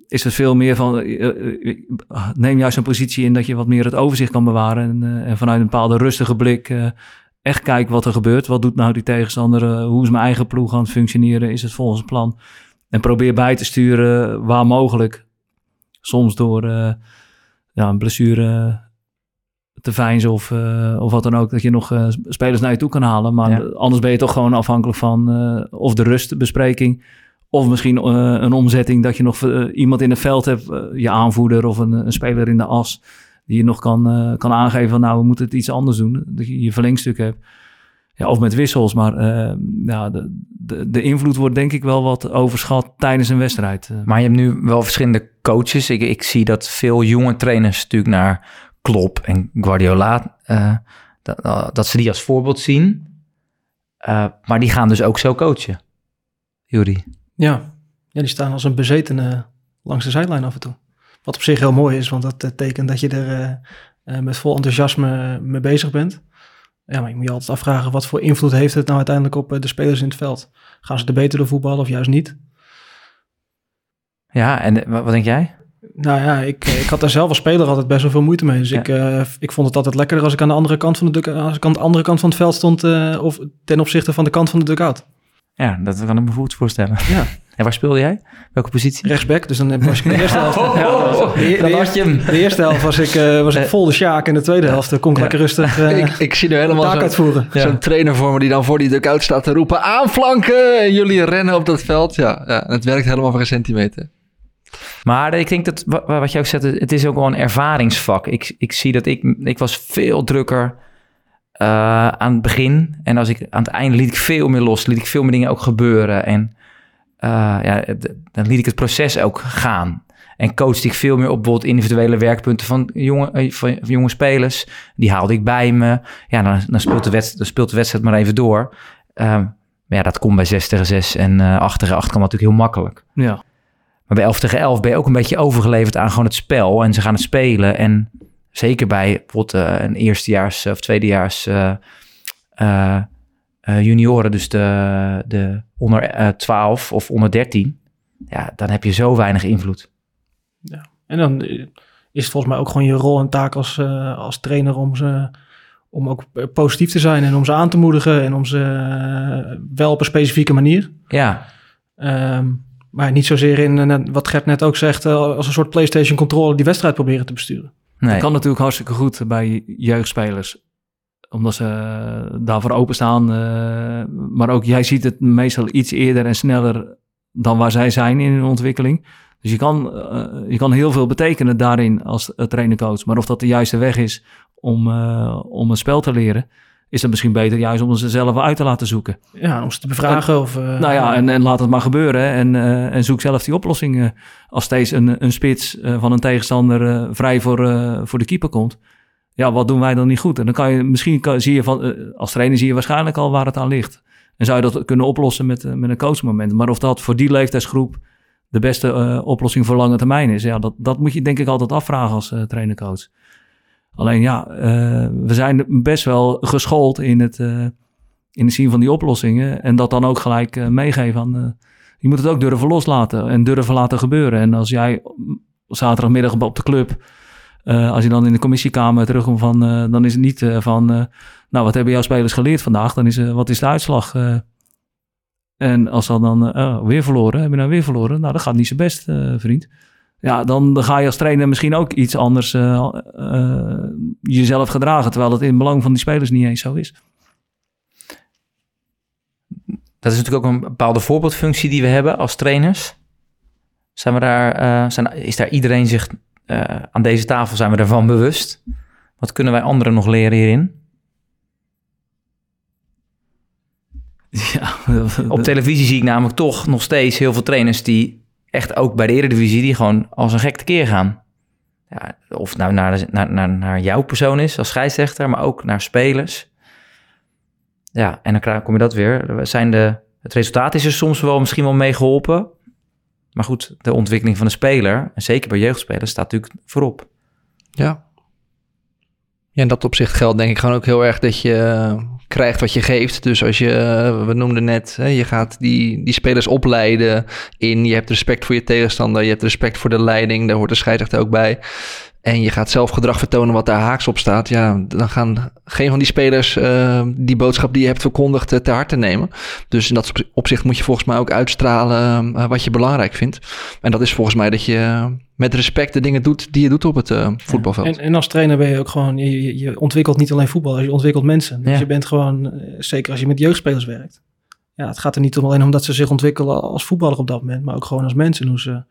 is het veel meer van, neem juist een positie in dat je wat meer het overzicht kan bewaren. En, en vanuit een bepaalde rustige blik echt kijken wat er gebeurt. Wat doet nou die tegenstander? Eh, hoe is mijn eigen ploeg aan het functioneren? Is het volgens het plan? En probeer bij te sturen waar mogelijk. Soms door eh, ja, een blessure te veinzen of, eh, of wat dan ook. Dat je nog spelers naar je toe kan halen. Maar
Ja.
anders ben je toch gewoon afhankelijk van of de rustbespreking. Of misschien een omzetting dat je nog iemand in het veld hebt. je aanvoerder of een, een speler in de as. Die je nog kan, eh, kan aangeven van nou we moeten het iets anders doen. Dat je je verlengstuk hebt. Ja, of met wissels. Maar eh, ja, de, de, de invloed wordt denk ik wel wat overschat tijdens een wedstrijd. Eh,
Maar je hebt nu wel verschillende coaches. Ik, ik zie dat veel jonge trainers natuurlijk naar Klopp en Guardiola... eh, dat, dat ze die als voorbeeld zien. Eh, maar die gaan dus ook zo coachen. Jury.
Ja. ja, die staan als een bezetene langs de zijlijn af en toe. Wat op zich heel mooi is, want dat eh, tekent dat je er eh, eh, met vol enthousiasme mee bezig bent. Ja, maar je moet je altijd afvragen, wat voor invloed heeft het nou uiteindelijk op eh, de spelers in het veld? Gaan ze er beter door voetballen of juist niet?
Ja, en eh, wat, wat denk jij?
Nou ja, ik, eh, ik had daar zelf als speler altijd best wel veel moeite mee. Dus
Ja.
ik, eh, ik vond het altijd lekkerder als ik aan de andere kant van de, als ik aan de andere kant van het veld stond. eh, of ten opzichte van de kant van de dugout.
Ja, dat kan ik me goed voorstellen.
Ja.
En waar speelde jij? Welke positie?
Rechtsback, dus dan eh, was ik in de eerste helft.
Oh,
de, de
dan
eerste,
je hem.
de eerste helft was ik, eh, was ik vol de sjaak. En de tweede helft eh, kon ik
Ja.
lekker rustig eh
ik, ik zie nu helemaal
taak
zo'n
uitvoeren.
Ja.
zo'n trainer voor me die dan voor die dugout staat te roepen... aanflanken! En jullie rennen op dat veld. Ja, ja en het werkt helemaal voor een centimeter.
Maar ik denk dat, wa- wat je ook zegt, het is ook wel een ervaringsvak. Ik, ik zie dat ik, ik was veel drukker eh, aan het begin. En als ik aan het einde liet ik veel meer los, liet ik veel meer dingen ook gebeuren. En eh, ja, het- dan liet ik het proces ook gaan. En coachte ik veel meer op bijvoorbeeld individuele werkpunten van jonge, eh, van jonge spelers. Die haalde ik bij me. Ja, dan, dan, speelt, de wedstrijd, dan speelt de wedstrijd maar even door. Ehm, maar ja, dat komt bij 6 tegen 6 en eh 8 tegen 8 kan natuurlijk heel makkelijk.
ja.
Maar bij 11 tegen 11 ben je ook een beetje overgeleverd aan gewoon het spel. En ze gaan het spelen. En zeker bij bijvoorbeeld uh, een eerstejaars of tweedejaars uh, uh, junioren, dus de, de onder 12 of onder 13, ja, dan heb je zo weinig invloed.
Ja. En dan is het volgens mij ook gewoon je rol en taak als, als trainer om ze om ook positief te zijn en om ze aan te moedigen en om ze wel op een specifieke manier.
Ja.
Um, maar niet zozeer in, wat Gert net ook zegt, als een soort PlayStation controller die wedstrijd proberen te besturen.
Nee. Dat kan natuurlijk hartstikke goed bij jeugdspelers. Omdat ze daarvoor openstaan. Uh, maar ook jij ziet het meestal iets eerder en sneller dan waar zij zijn in hun ontwikkeling. Dus je kan, uh, je kan heel veel betekenen daarin als trainer-coach. Maar of dat de juiste weg is om, om een spel te leren, is het misschien beter juist om ze zelf uit te laten zoeken.
Ja, om ze te bevragen. of, uh,
nou ja, en, en laat het maar gebeuren. En, uh, en zoek zelf die oplossingen. Als steeds een, een spits van een tegenstander vrij voor, voor de keeper komt. Ja, wat doen wij dan niet goed? En dan kan je misschien zie je van, als trainer zie je waarschijnlijk al waar het aan ligt. En zou je dat kunnen oplossen met, met een coachmoment. Maar of dat voor die leeftijdsgroep de beste oplossing voor lange termijn is, ja, dat, dat moet je denk ik altijd afvragen als trainer-coach. Alleen ja, we zijn best wel geschoold in het, in het zien van die oplossingen. En dat dan ook gelijk meegeven aan... je moet het ook durven loslaten en durven laten gebeuren. En als jij zaterdagmiddag op de club... als je dan in de commissiekamer terugkomt van... dan is het niet van... nou, wat hebben jouw spelers geleerd vandaag? Dan is wat is de uitslag? en als ze dan oh, weer verloren, heb je nou weer verloren? Nou, dat gaat niet zo best, vriend ja, dan, dan ga je als trainer misschien ook iets anders jezelf gedragen. Terwijl het in belang van die spelers niet eens zo is.
Dat is natuurlijk ook een bepaalde voorbeeldfunctie die we hebben als trainers. Zijn we daar, zijn, is daar iedereen zich aan deze tafel, zijn we ervan bewust? Wat kunnen wij anderen nog leren hierin? Ja, Op televisie zie ik namelijk toch nog steeds heel veel trainers die echt ook bij de Eredivisie die gewoon als een gek tekeer gaan. Ja, of het nou naar, naar, naar, naar jouw persoon is als scheidsrechter, maar ook naar spelers. Ja, en dan kom je dat weer. Zijn de, het resultaat is er soms wel misschien wel mee geholpen. Maar goed, de ontwikkeling van de speler, en zeker bij jeugdspelers, staat natuurlijk voorop.
Ja. Ja, in dat opzicht geldt denk ik gewoon ook heel erg dat je krijgt wat je geeft. Dus als je, eh, we noemden net, je gaat die, die spelers opleiden in, je hebt respect voor je tegenstander, je hebt respect voor de leiding, daar hoort de scheidsrechter ook bij. En je gaat zelf gedrag vertonen wat daar haaks op staat. Ja, dan gaan geen van die spelers uh, die boodschap die je hebt verkondigd uh, te harte nemen. Dus in dat opzicht moet je volgens mij ook uitstralen uh, wat je belangrijk vindt. En dat is volgens mij dat je met respect de dingen doet die je doet op het voetbalveld.
En, en, als trainer ben je ook gewoon, je, je ontwikkelt niet alleen voetbal, je ontwikkelt mensen. Dus ja. je bent gewoon, zeker als je met jeugdspelers werkt. Ja, het gaat er niet alleen om dat ze zich ontwikkelen als voetballer op dat moment, maar ook gewoon als mensen. Hoe ze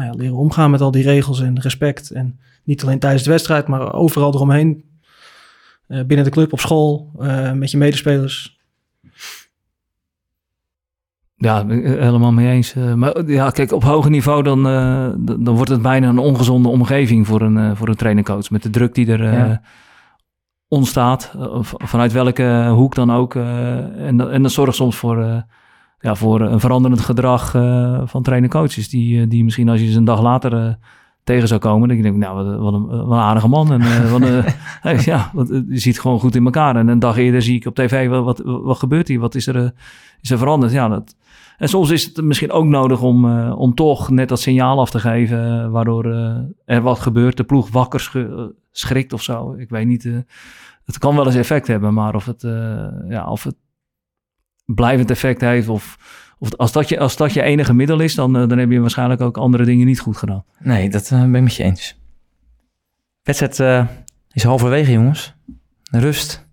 nou ja, leren omgaan met al die regels en respect. En niet alleen tijdens de wedstrijd, maar overal eromheen. Uh, binnen de club, op school, uh, met je medespelers.
Ja, helemaal mee eens. Uh, maar ja, kijk, op hoger niveau dan, dan wordt het bijna een ongezonde omgeving voor een, voor een trainercoach. Met de druk die er ja. ontstaat, vanuit welke hoek dan ook. en, en dat zorgt soms voor ja, voor een veranderend gedrag uh, van trainer-coaches. Die, die misschien als je ze een dag later uh, tegen zou komen, dan denk ik, nou, wat, wat, een, wat een aardige man. En, wat, ja, wat, je ziet gewoon goed in elkaar. En een dag eerder zie ik op tv, wat, wat, wat gebeurt hier? Wat is er, is er veranderd? Ja, dat, en soms is het misschien ook nodig om, om toch net dat signaal af te geven, waardoor er wat gebeurt. De ploeg wakker sch schrikt of zo. Ik weet niet. het kan wel eens effect hebben, maar of het, ja, of het blijvend effect heeft. Of, of als, dat je, als dat je enige middel is, dan, eh, dan heb je waarschijnlijk ook andere dingen niet goed gedaan.
Nee, dat uh, ben ik met je eens. Wedstrijd uh, is halverwege, jongens. Rust.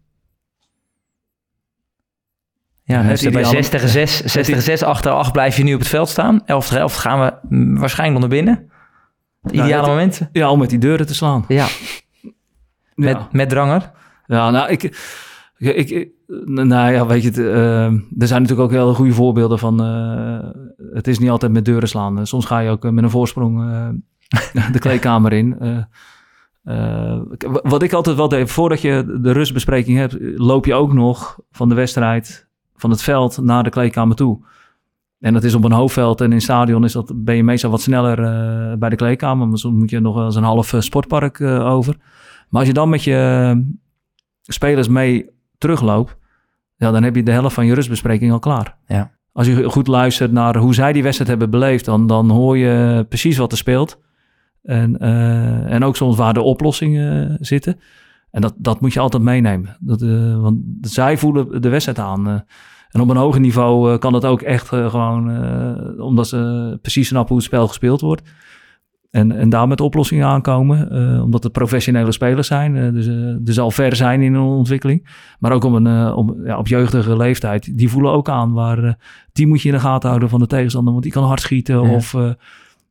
Ja, ja dus bij 6 tegen 6, 6 tegen 6, achter 8 blijf je nu op het veld staan. 11 tegen 11 gaan we waarschijnlijk nog naar binnen. De ideale nou, momenten.
Ja, om met die deuren te slaan.
Ja. Met, ja. met dranger.
Ja, nou, ik, ik, ik nou ja, weet je, uh, er zijn natuurlijk ook heel goede voorbeelden van. Uh, het is niet altijd met deuren slaan. Soms ga je ook met een voorsprong de kleedkamer in. wat ik altijd wel deed, voordat je de rustbespreking hebt, loop je ook nog van de wedstrijd, van het veld naar de kleedkamer toe. En dat is op een hoofdveld en in stadion is dat, ben je meestal wat sneller eh, bij de kleedkamer. Maar soms moet je nog wel eens een half eh, sportpark eh, over. Maar als je dan met je spelers mee terugloopt, ja, dan heb je de helft van je rustbespreking al klaar.
Ja.
Als je goed luistert naar hoe zij die wedstrijd hebben beleefd, dan, dan hoor je precies wat er speelt. En, eh, en ook soms waar de oplossingen zitten. En dat, dat moet je altijd meenemen. Dat, eh, want zij voelen de wedstrijd aan. eh. en op een hoger niveau eh, kan dat ook echt eh, gewoon, eh, omdat ze precies snappen hoe het spel gespeeld wordt. En, en daar met oplossingen aankomen. eh, omdat het professionele spelers zijn. eh, dus, eh, dus al ver zijn in hun ontwikkeling. Maar ook op, een, op, ja, op jeugdige leeftijd. Die voelen ook aan waar. die moet je in de gaten houden van de tegenstander. Want die kan hard schieten.
Ja.
Of,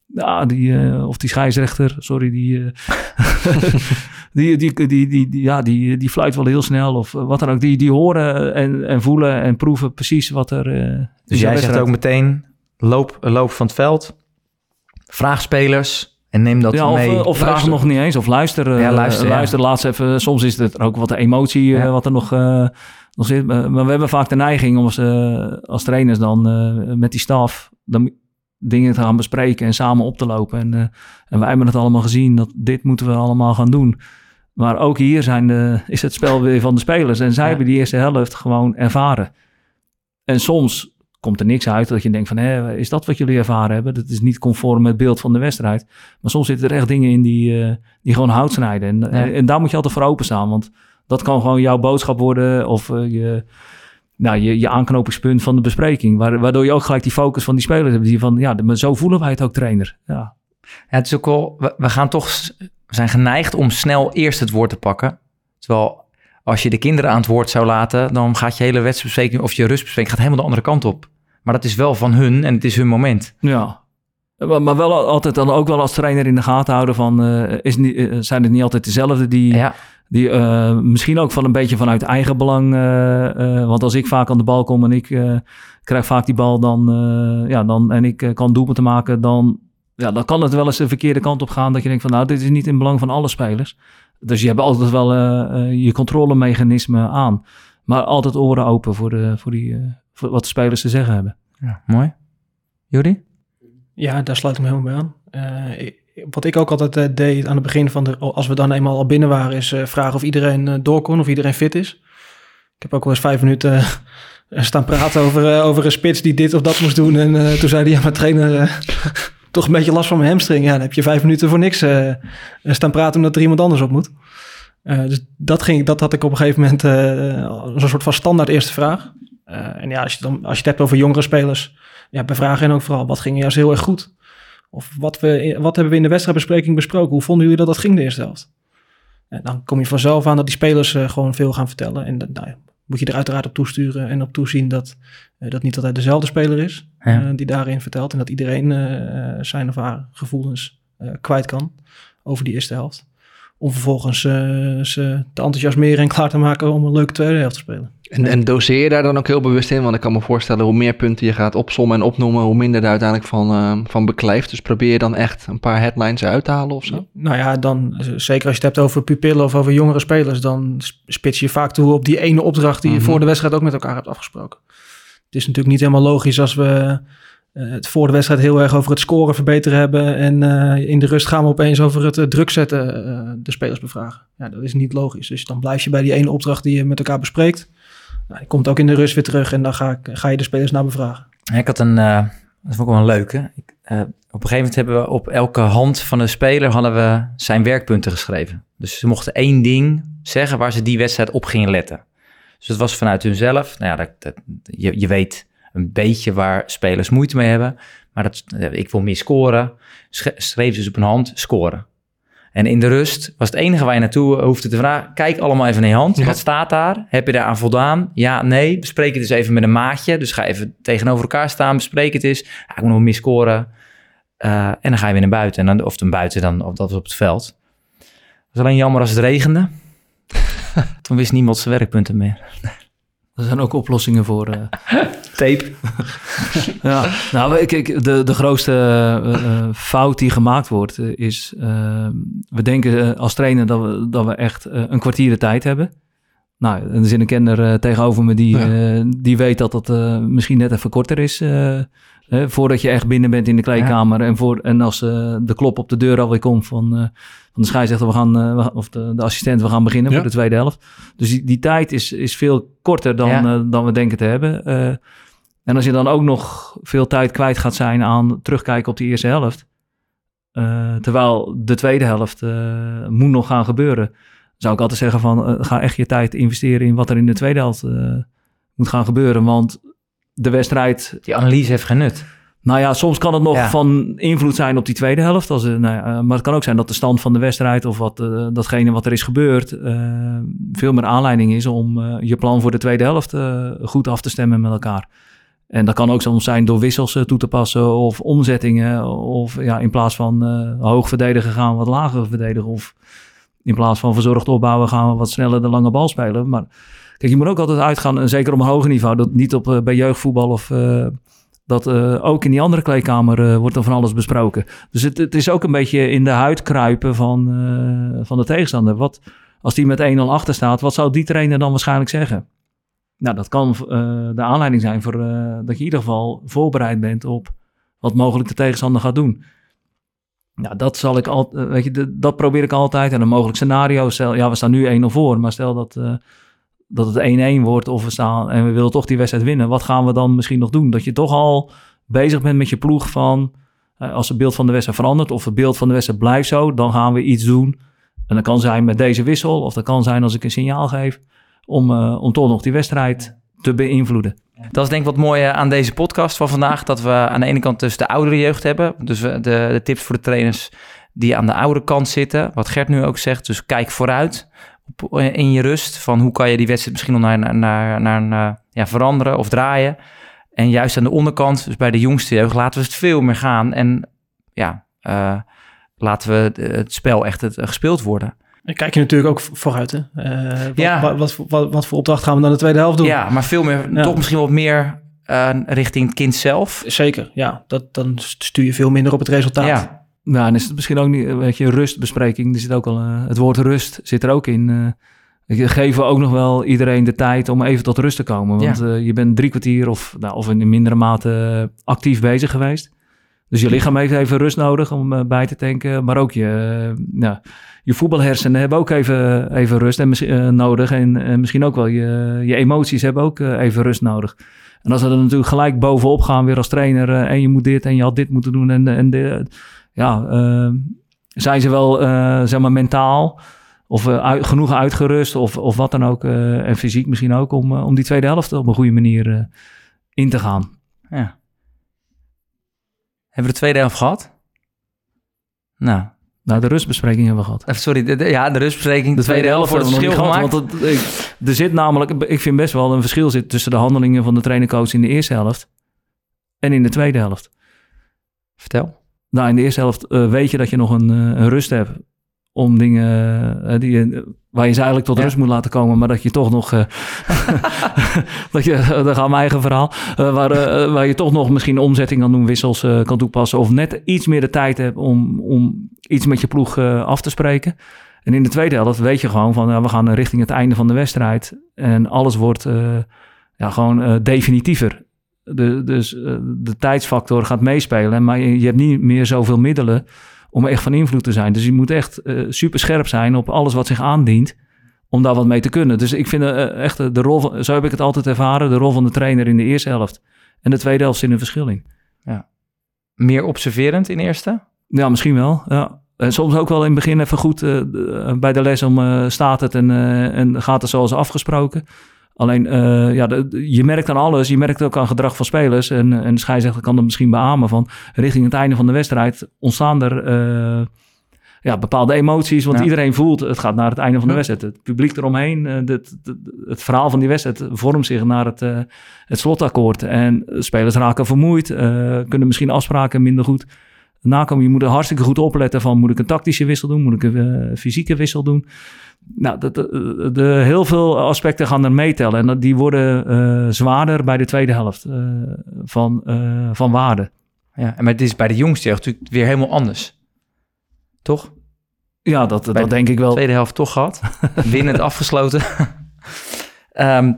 ja, die, of die scheidsrechter. Sorry, die, die, die, die, ja, die, die fluit wel heel snel. Of wat dan ook. Die, die horen en, en voelen en proeven precies wat er.
Dus jij zegt ook meteen, loop, loop van het veld, vraag spelers en neem dat
ja, of,
mee.
eh, of vraag nog niet eens. Of luister. eh,
Ja, luister, ja.
luister laatst even. Soms is het ook wat emotie eh,
Ja.
wat er nog, eh, nog zit. Maar we hebben vaak de neiging om als, eh, als trainers dan eh, met die staf dan dingen te gaan bespreken en samen op te lopen. En, eh, en wij hebben het allemaal gezien dat dit moeten we allemaal gaan doen. Maar ook hier zijn de, is het spel weer van de spelers. En zij
Ja.
hebben die eerste helft gewoon ervaren. En soms komt er niks uit dat je denkt van... Hé, is dat wat jullie ervaren hebben? Dat is niet conform met het beeld van de wedstrijd. Maar soms zitten er echt dingen in die, eh, die gewoon hout snijden. En, en, en daar moet je altijd voor openstaan. Want dat kan gewoon jouw boodschap worden... of eh, je, nou, je, je aanknopingspunt van de bespreking. Waar- Waardoor je ook gelijk die focus van die spelers hebt. Die van, ja, maar zo voelen wij het ook trainer. Ja,
Ja, het is ook wel, we, we gaan toch, we zijn geneigd om snel eerst het woord te pakken. Terwijl als je de kinderen aan het woord zou laten, dan gaat je hele wedstrijdbespreking of je rustbespreking gaat helemaal de andere kant op. Maar dat is wel van hun en het is hun moment.
Ja. Maar wel al- altijd dan ook wel als trainer in de gaten houden van... eh, is niet, eh, zijn het niet altijd dezelfde die,
Ja,
die eh, misschien ook van een beetje vanuit eigen belang... want als ik vaak aan de bal kom en ik krijg vaak die bal dan, ja, dan, en ik kan doelpunten maken... Dan, ja, dan kan het wel eens de verkeerde kant op gaan dat je denkt van... nou, dit is niet in belang van alle spelers. Dus je hebt altijd wel eh, eh, je controlemechanisme aan. Maar altijd oren open voor, de, voor, die, eh, voor wat de spelers te zeggen hebben.
ja mooi. Jordi?
Ja, daar sluit ik me helemaal bij aan. Eh, ik- wat ik ook altijd eh, deed aan het begin van de, als we dan eenmaal al binnen waren, is eh, vragen of iedereen door kon, of iedereen fit is. Ik heb ook wel eens vijf minuten eh, staan praten over, over een spits die dit of dat moest doen. En eh, toen zei hij, ja, mijn trainer, eh, toch een beetje last van mijn hamstring. Ja, dan heb je vijf minuten voor niks eh, staan praten omdat er iemand anders op moet. Eh, dus dat, ging, dat had ik op een gegeven moment als een soort van standaard eerste vraag. En ja, als je, dan, als je het hebt over jongere spelers, ja, bij vragen en ook vooral, wat ging juist heel erg goed? Of wat, we, wat hebben we in de wedstrijdbespreking besproken? Hoe vonden jullie dat dat ging de eerste helft? En dan kom je vanzelf aan dat die spelers gewoon veel gaan vertellen. En nou, moet je er uiteraard op toesturen en op toezien dat eh, dat niet altijd dezelfde speler is
Ja.
eh, die daarin vertelt. En dat iedereen eh, zijn of haar gevoelens kwijt kan over die eerste helft. Om vervolgens ze te enthousiasmeren en klaar te maken om een leuke tweede helft te spelen.
En, en doseer je daar dan ook heel bewust in? Want ik kan me voorstellen, hoe meer punten je gaat opsommen en opnoemen, hoe minder er uiteindelijk van, eh, van beklijft. Dus probeer je dan echt een paar headlines uit te halen of zo?
Nou ja, dan eh, zeker als je het hebt over pupillen of over jongere spelers, dan sp- spits je vaak toe op die ene opdracht die je
Mhm.
voor de wedstrijd ook met elkaar hebt afgesproken. Het is natuurlijk niet helemaal logisch als we eh, het voor de wedstrijd heel erg over het scoren verbeteren hebben en eh, in de rust gaan we opeens over het druk zetten de spelers bevragen. Ja, dat is niet logisch. Dus dan blijf je bij die ene opdracht die je met elkaar bespreekt. Nou, komt ook in de rust weer terug en dan ga, ik, ga je de spelers naar bevragen.
Ik had een, eh, dat vond ik wel een leuke. Ik, eh, op een gegeven moment hebben we op elke hand van een speler hadden we zijn werkpunten geschreven. Dus ze mochten één ding zeggen waar ze die wedstrijd op gingen letten. Dus dat was vanuit hunzelf. Nou ja, dat, je, weet een beetje waar spelers moeite mee hebben. Maar dat, ik wil meer scoren. Sch- Schreef dus op een hand scoren. En in de rust was het enige waar je naartoe hoefde te vragen. Kijk allemaal even naar je hand.
Ja.
Wat staat daar? Heb je daar aan voldaan? Ja, nee. Bespreek het eens even met een maatje. Dus ga even tegenover elkaar staan. Bespreek het eens. Ja, ik moet nog meer scoren. Eh, en dan ga je weer naar buiten. En dan, of dan buiten, dan, of dat was op het veld. Het was alleen jammer als het regende. Toen wist niemand zijn werkpunten meer.
Er zijn ook oplossingen voor. eh,
Tape.
ja, nou, ik, ik, de, de grootste eh, eh, fout die gemaakt wordt eh, is... we denken als trainer dat we, dat we echt een kwartier de tijd hebben. Nou, er zit een kenner eh, tegenover me die,
Ja.
eh, die weet dat dat eh, misschien net even korter is. eh, hè, voordat je echt binnen bent in de kleedkamer. En, voor, en als eh, de klop op de deur alweer komt van, eh, van de scheidsrechter, we gaan, eh, of de, de assistent, we gaan beginnen
Ja.
voor de tweede helft. Dus die, die tijd is, is veel korter dan,
Ja.
dan we denken te hebben. En als je dan ook nog veel tijd kwijt gaat zijn aan terugkijken op die eerste helft. eh, terwijl de tweede helft eh, moet nog gaan gebeuren zou ik altijd zeggen van eh, ga echt je tijd investeren in wat er in de tweede helft moet gaan gebeuren. Want de wedstrijd,
Die analyse heeft geen nut.
nou ja, soms kan het nog
Ja.
van invloed zijn op die tweede helft. Als, nou ja, maar het kan ook zijn dat de stand van de wedstrijd of wat, datgene wat er is gebeurd, veel meer aanleiding is om je plan voor de tweede helft goed af te stemmen met elkaar. En dat kan ook soms zijn door wissels eh, toe te passen of omzettingen. Of ja, in plaats van eh, hoog verdedigen gaan we wat lager verdedigen. Of in plaats van verzorgd opbouwen gaan we wat sneller de lange bal spelen. Maar kijk, je moet ook altijd uitgaan, en zeker op een hoger niveau, dat niet op, eh, bij jeugdvoetbal of dat ook in die andere kleedkamer eh, wordt er van alles besproken. Dus het, is ook een beetje in de huid kruipen van, van de tegenstander. Wat, als die met 1-0 achter staat, wat zou die trainer dan waarschijnlijk zeggen? Nou, dat kan eh, de aanleiding zijn voor eh, dat je in ieder geval voorbereid bent op wat mogelijk de tegenstander gaat doen. Ja, dat zal ik altijd, weet je, dat probeer ik altijd. En een mogelijk scenario, stel, ja, we staan nu 1-0 voor, maar stel dat, eh, dat het 1-1 wordt of we staan en we willen toch die wedstrijd winnen. Wat gaan we dan misschien nog doen? Dat je toch al bezig bent met je ploeg van, eh, als het beeld van de wedstrijd verandert of het beeld van de wedstrijd blijft zo, dan gaan we iets doen. En dat kan zijn met deze wissel of dat kan zijn als ik een signaal geef om, eh, om toch nog die wedstrijd te beïnvloeden.
Dat is denk ik wat mooi eh, aan deze podcast van vandaag. Dat we aan de ene kant dus de oudere jeugd hebben. Dus de, de tips voor de trainers die aan de oude kant zitten. Wat Gert nu ook zegt. Dus kijk vooruit op, eh, in je rust. Van hoe kan je die wedstrijd misschien nog naar, naar, ja, veranderen of draaien. En juist aan de onderkant, dus bij de jongste jeugd, laten we het veel meer gaan. En ja, laten we het- spel echt het, gespeeld worden.
Dan kijk je natuurlijk ook vooruit. Hè? Eh, wat,
Ja.
wat, wat, voor- wat, wat voor opdracht gaan we dan de tweede helft doen?
Ja, maar veel meer,
Ja.
toch misschien wat meer eh, richting het kind zelf.
Zeker, ja. Dat, dan stuur je veel minder op het resultaat.
Ja,
Nou, en is het misschien ook niet, weet je, rustbespreking. Er zit ook al, eh, het woord rust zit er ook in. eh. Je, geven we ook nog wel iedereen de tijd om even tot rust te komen. Want eh, je bent drie kwartier of, nou, of in mindere mate eh, actief bezig geweest. Dus je lichaam heeft even rust nodig om eh, bij te tanken. Maar ook je, nou, je voetbalhersenen hebben ook even, even rust en, eh, nodig. En misschien ook wel je, je emoties hebben ook even rust nodig. En als we er natuurlijk gelijk bovenop gaan weer als trainer... en je moet dit en je had dit moeten doen en, en de, ja, zijn ze wel zeg maar mentaal of genoeg uitgerust of, of wat dan ook en fysiek misschien ook om, om die tweede helft op een goede manier in te gaan.
Ja. Hebben we de tweede helft gehad? Nou,
Nou, de rustbespreking hebben we gehad.
eh, sorry, de, de- ja, de rustbespreking, de, tweede helft wordt het verschil gemaakt.
gehad, Want ik- er zit namelijk, ik vind best wel een verschil zit tussen de handelingen van de trainercoach in de eerste helft en in de tweede helft.
Vertel.
Nou, in de eerste helft eh, weet je dat je nog een, eh, een rust hebt om dingen eh, die waar je ze eigenlijk tot
Ja.
rust moet laten komen, maar dat je toch nog, eh, dat je, daar gaat mijn eigen verhaal, eh, waar, waar je toch nog misschien omzetting kan doen, wissels kan toepassen of net iets meer de tijd hebt om, om iets met je ploeg af te spreken. En in de tweede helft weet je gewoon van, ja, we gaan richting het einde van de wedstrijd en alles wordt ja, gewoon definitiever. De, dus de tijdsfactor gaat meespelen, maar je, je hebt niet meer zoveel middelen om echt van invloed te zijn. Dus je moet echt eh, super scherp zijn op alles wat zich aandient om daar wat mee te kunnen. Dus ik vind eh, echt eh, de rol van, zo heb ik het altijd ervaren, de rol van de trainer in de eerste helft en de tweede helft zit een verschil in.
Meer observerend in eerste?
Ja, misschien wel. Ja. En soms ook wel in het begin even goed bij de les om staat het en, en gaat het zoals afgesproken. Alleen, eh, ja, de- je merkt aan alles. Je merkt ook aan gedrag van spelers. En, en de scheidsrechter kan dat misschien beamen van richting het einde van de wedstrijd ontstaan er eh, ja, bepaalde emoties. Want
Ja.
iedereen voelt het gaat naar het einde van de wedstrijd. Het publiek eromheen, eh, het, het, het verhaal van die wedstrijd vormt zich naar het, het slotakkoord. En spelers raken vermoeid, kunnen misschien afspraken minder goed nakomen. Je moet er hartstikke goed opletten van... moet ik een tactische wissel doen? Moet ik een eh, fysieke wissel doen? Nou, dat, de, de- heel veel aspecten gaan er meetellen. En dat- die worden eh, zwaarder bij de tweede helft eh, van, eh, van waarde.
Ja, maar het is bij de jongste natuurlijk weer helemaal anders. Toch?
Ja, dat,
Bij
dat denk ik wel.
Tweede helft toch gehad. Winnend afgesloten. Ehm,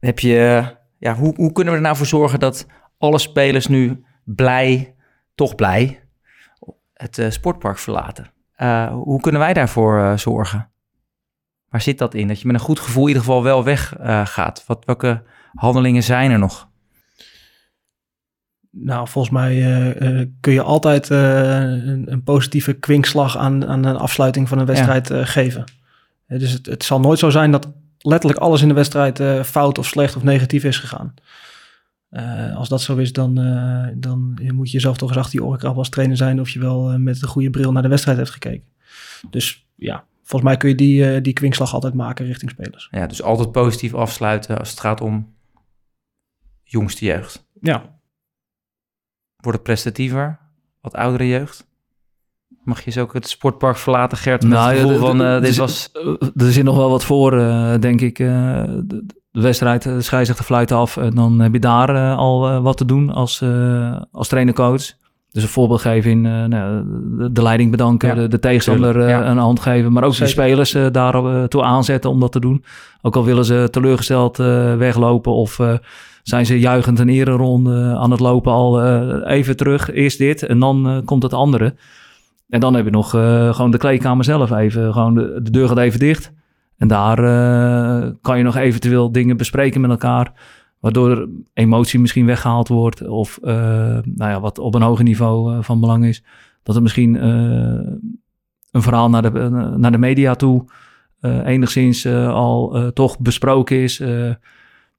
heb je, ja, hoe, hoe kunnen we er nou voor zorgen dat alle spelers nu blij, toch blij, het eh, sportpark verlaten? Eh, hoe kunnen wij daarvoor eh, zorgen? Waar zit dat in? Dat je met een goed gevoel in ieder geval wel weggaat. gaat. Wat, welke handelingen zijn er nog?
Nou, volgens mij kun je altijd een, een, positieve kwinkslag aan, aan een afsluiting van een wedstrijd geven. dus het, het, zal nooit zo zijn dat letterlijk alles in de wedstrijd fout of slecht of negatief is gegaan. Als dat zo is, dan, dan moet je jezelf toch eens achter je oren krabben als trainer zijn of je wel met een goede bril naar de wedstrijd hebt gekeken. Dus ja, volgens mij kun je die, die kwinkslag altijd maken richting spelers.
Ja, dus altijd positief afsluiten als het gaat om jongste jeugd.
Ja,
Wordt het prestatiever? Wat oudere jeugd? Mag je eens ook het sportpark verlaten, Gert? Met
nou,
het gevoel van, uh, dit was...
Er zit nog wel wat voor, uh, denk ik. Uh, de, wedstrijd, de scheidsrechter fluit af. En dan heb je daar al wat te doen als, als trainer-coach. Dus een voorbeeld geven in nou, de, leiding bedanken, ja, de, de, tegenstander ja. een hand geven. Maar ook de spelers daar toe aanzetten om dat te doen. Ook al willen ze teleurgesteld weglopen of zijn ze juichend een ereronde aan het lopen al uh, even terug. Eerst dit en dan uh, komt het andere. En dan heb je nog uh, gewoon de kleedkamer zelf even. Gewoon de, de deur gaat even dicht. En daar kan je nog eventueel dingen bespreken met elkaar. Waardoor emotie misschien weggehaald wordt. Of nou ja, wat op een hoger niveau van belang is. Dat er misschien een verhaal naar de, naar de media toe enigszins al toch besproken is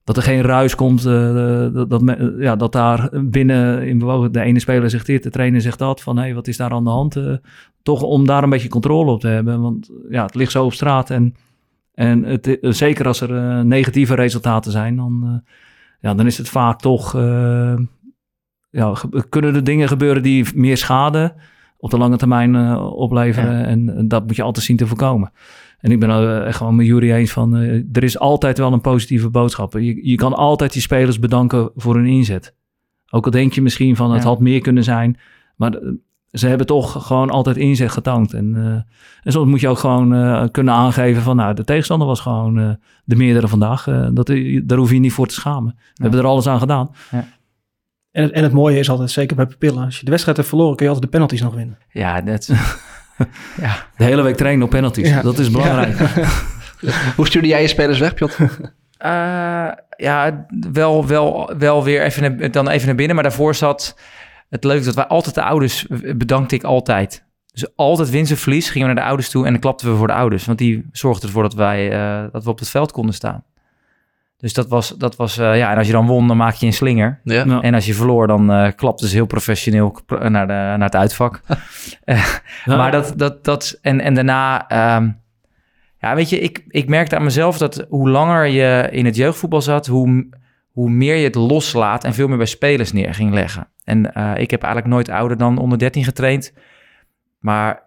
dat er geen ruis komt. Dat, dat, ja, dat daar binnen in bewogen de ene speler zegt dit, de trainer zegt dat. Van hé, hey, wat is daar aan de hand? Toch om daar een beetje controle op te hebben. Want ja, het ligt zo op straat. En, en het, zeker als er negatieve resultaten zijn, dan, ja, dan is het vaak toch. ja, kunnen er dingen gebeuren die meer schade op de lange termijn opleveren. En, en dat moet je altijd zien te voorkomen. En ik ben uh, echt gewoon met Jury eens van, uh, er is altijd wel een positieve boodschap. Je, je kan altijd die spelers bedanken voor hun inzet. Ook al denk je misschien van, het had meer kunnen zijn. Maar ze hebben toch gewoon altijd inzet getankt. En, en soms moet je ook gewoon kunnen aangeven van, nou, de tegenstander was gewoon de meerdere vandaag. dat, daar hoef je niet voor te schamen. We ja. hebben er alles aan gedaan. Ja.
En het, en het mooie is altijd, zeker bij Pupillen, als je de wedstrijd hebt verloren, kun je altijd de penalties nog winnen.
Ja, dat
ja. De hele week trainen op penalties. Dat is belangrijk.
Hoe stuurde jij je spelers weg, Piotr? Uh,
ja, wel, wel, wel weer even, dan even naar binnen. Maar daarvoor zat het leuk dat wij altijd de ouders bedankte ik altijd. Dus altijd winst of verlies gingen we naar de ouders toe en dan klapten we voor de ouders. Want die zorgden ervoor dat wij uh, dat we op het veld konden staan. Dus dat was, dat was uh, ja, en als je dan won, dan maak je een slinger. Ja. En als je verloor, dan uh, klapte ze heel professioneel naar, de, naar het uitvak. Maar dat, dat, dat, en, en daarna, um, ja, weet je, ik, ik merkte aan mezelf dat hoe langer je in het jeugdvoetbal zat, hoe, hoe meer je het loslaat en veel meer bij spelers neer ging leggen. En ik heb eigenlijk nooit ouder dan onder 13 getraind. Maar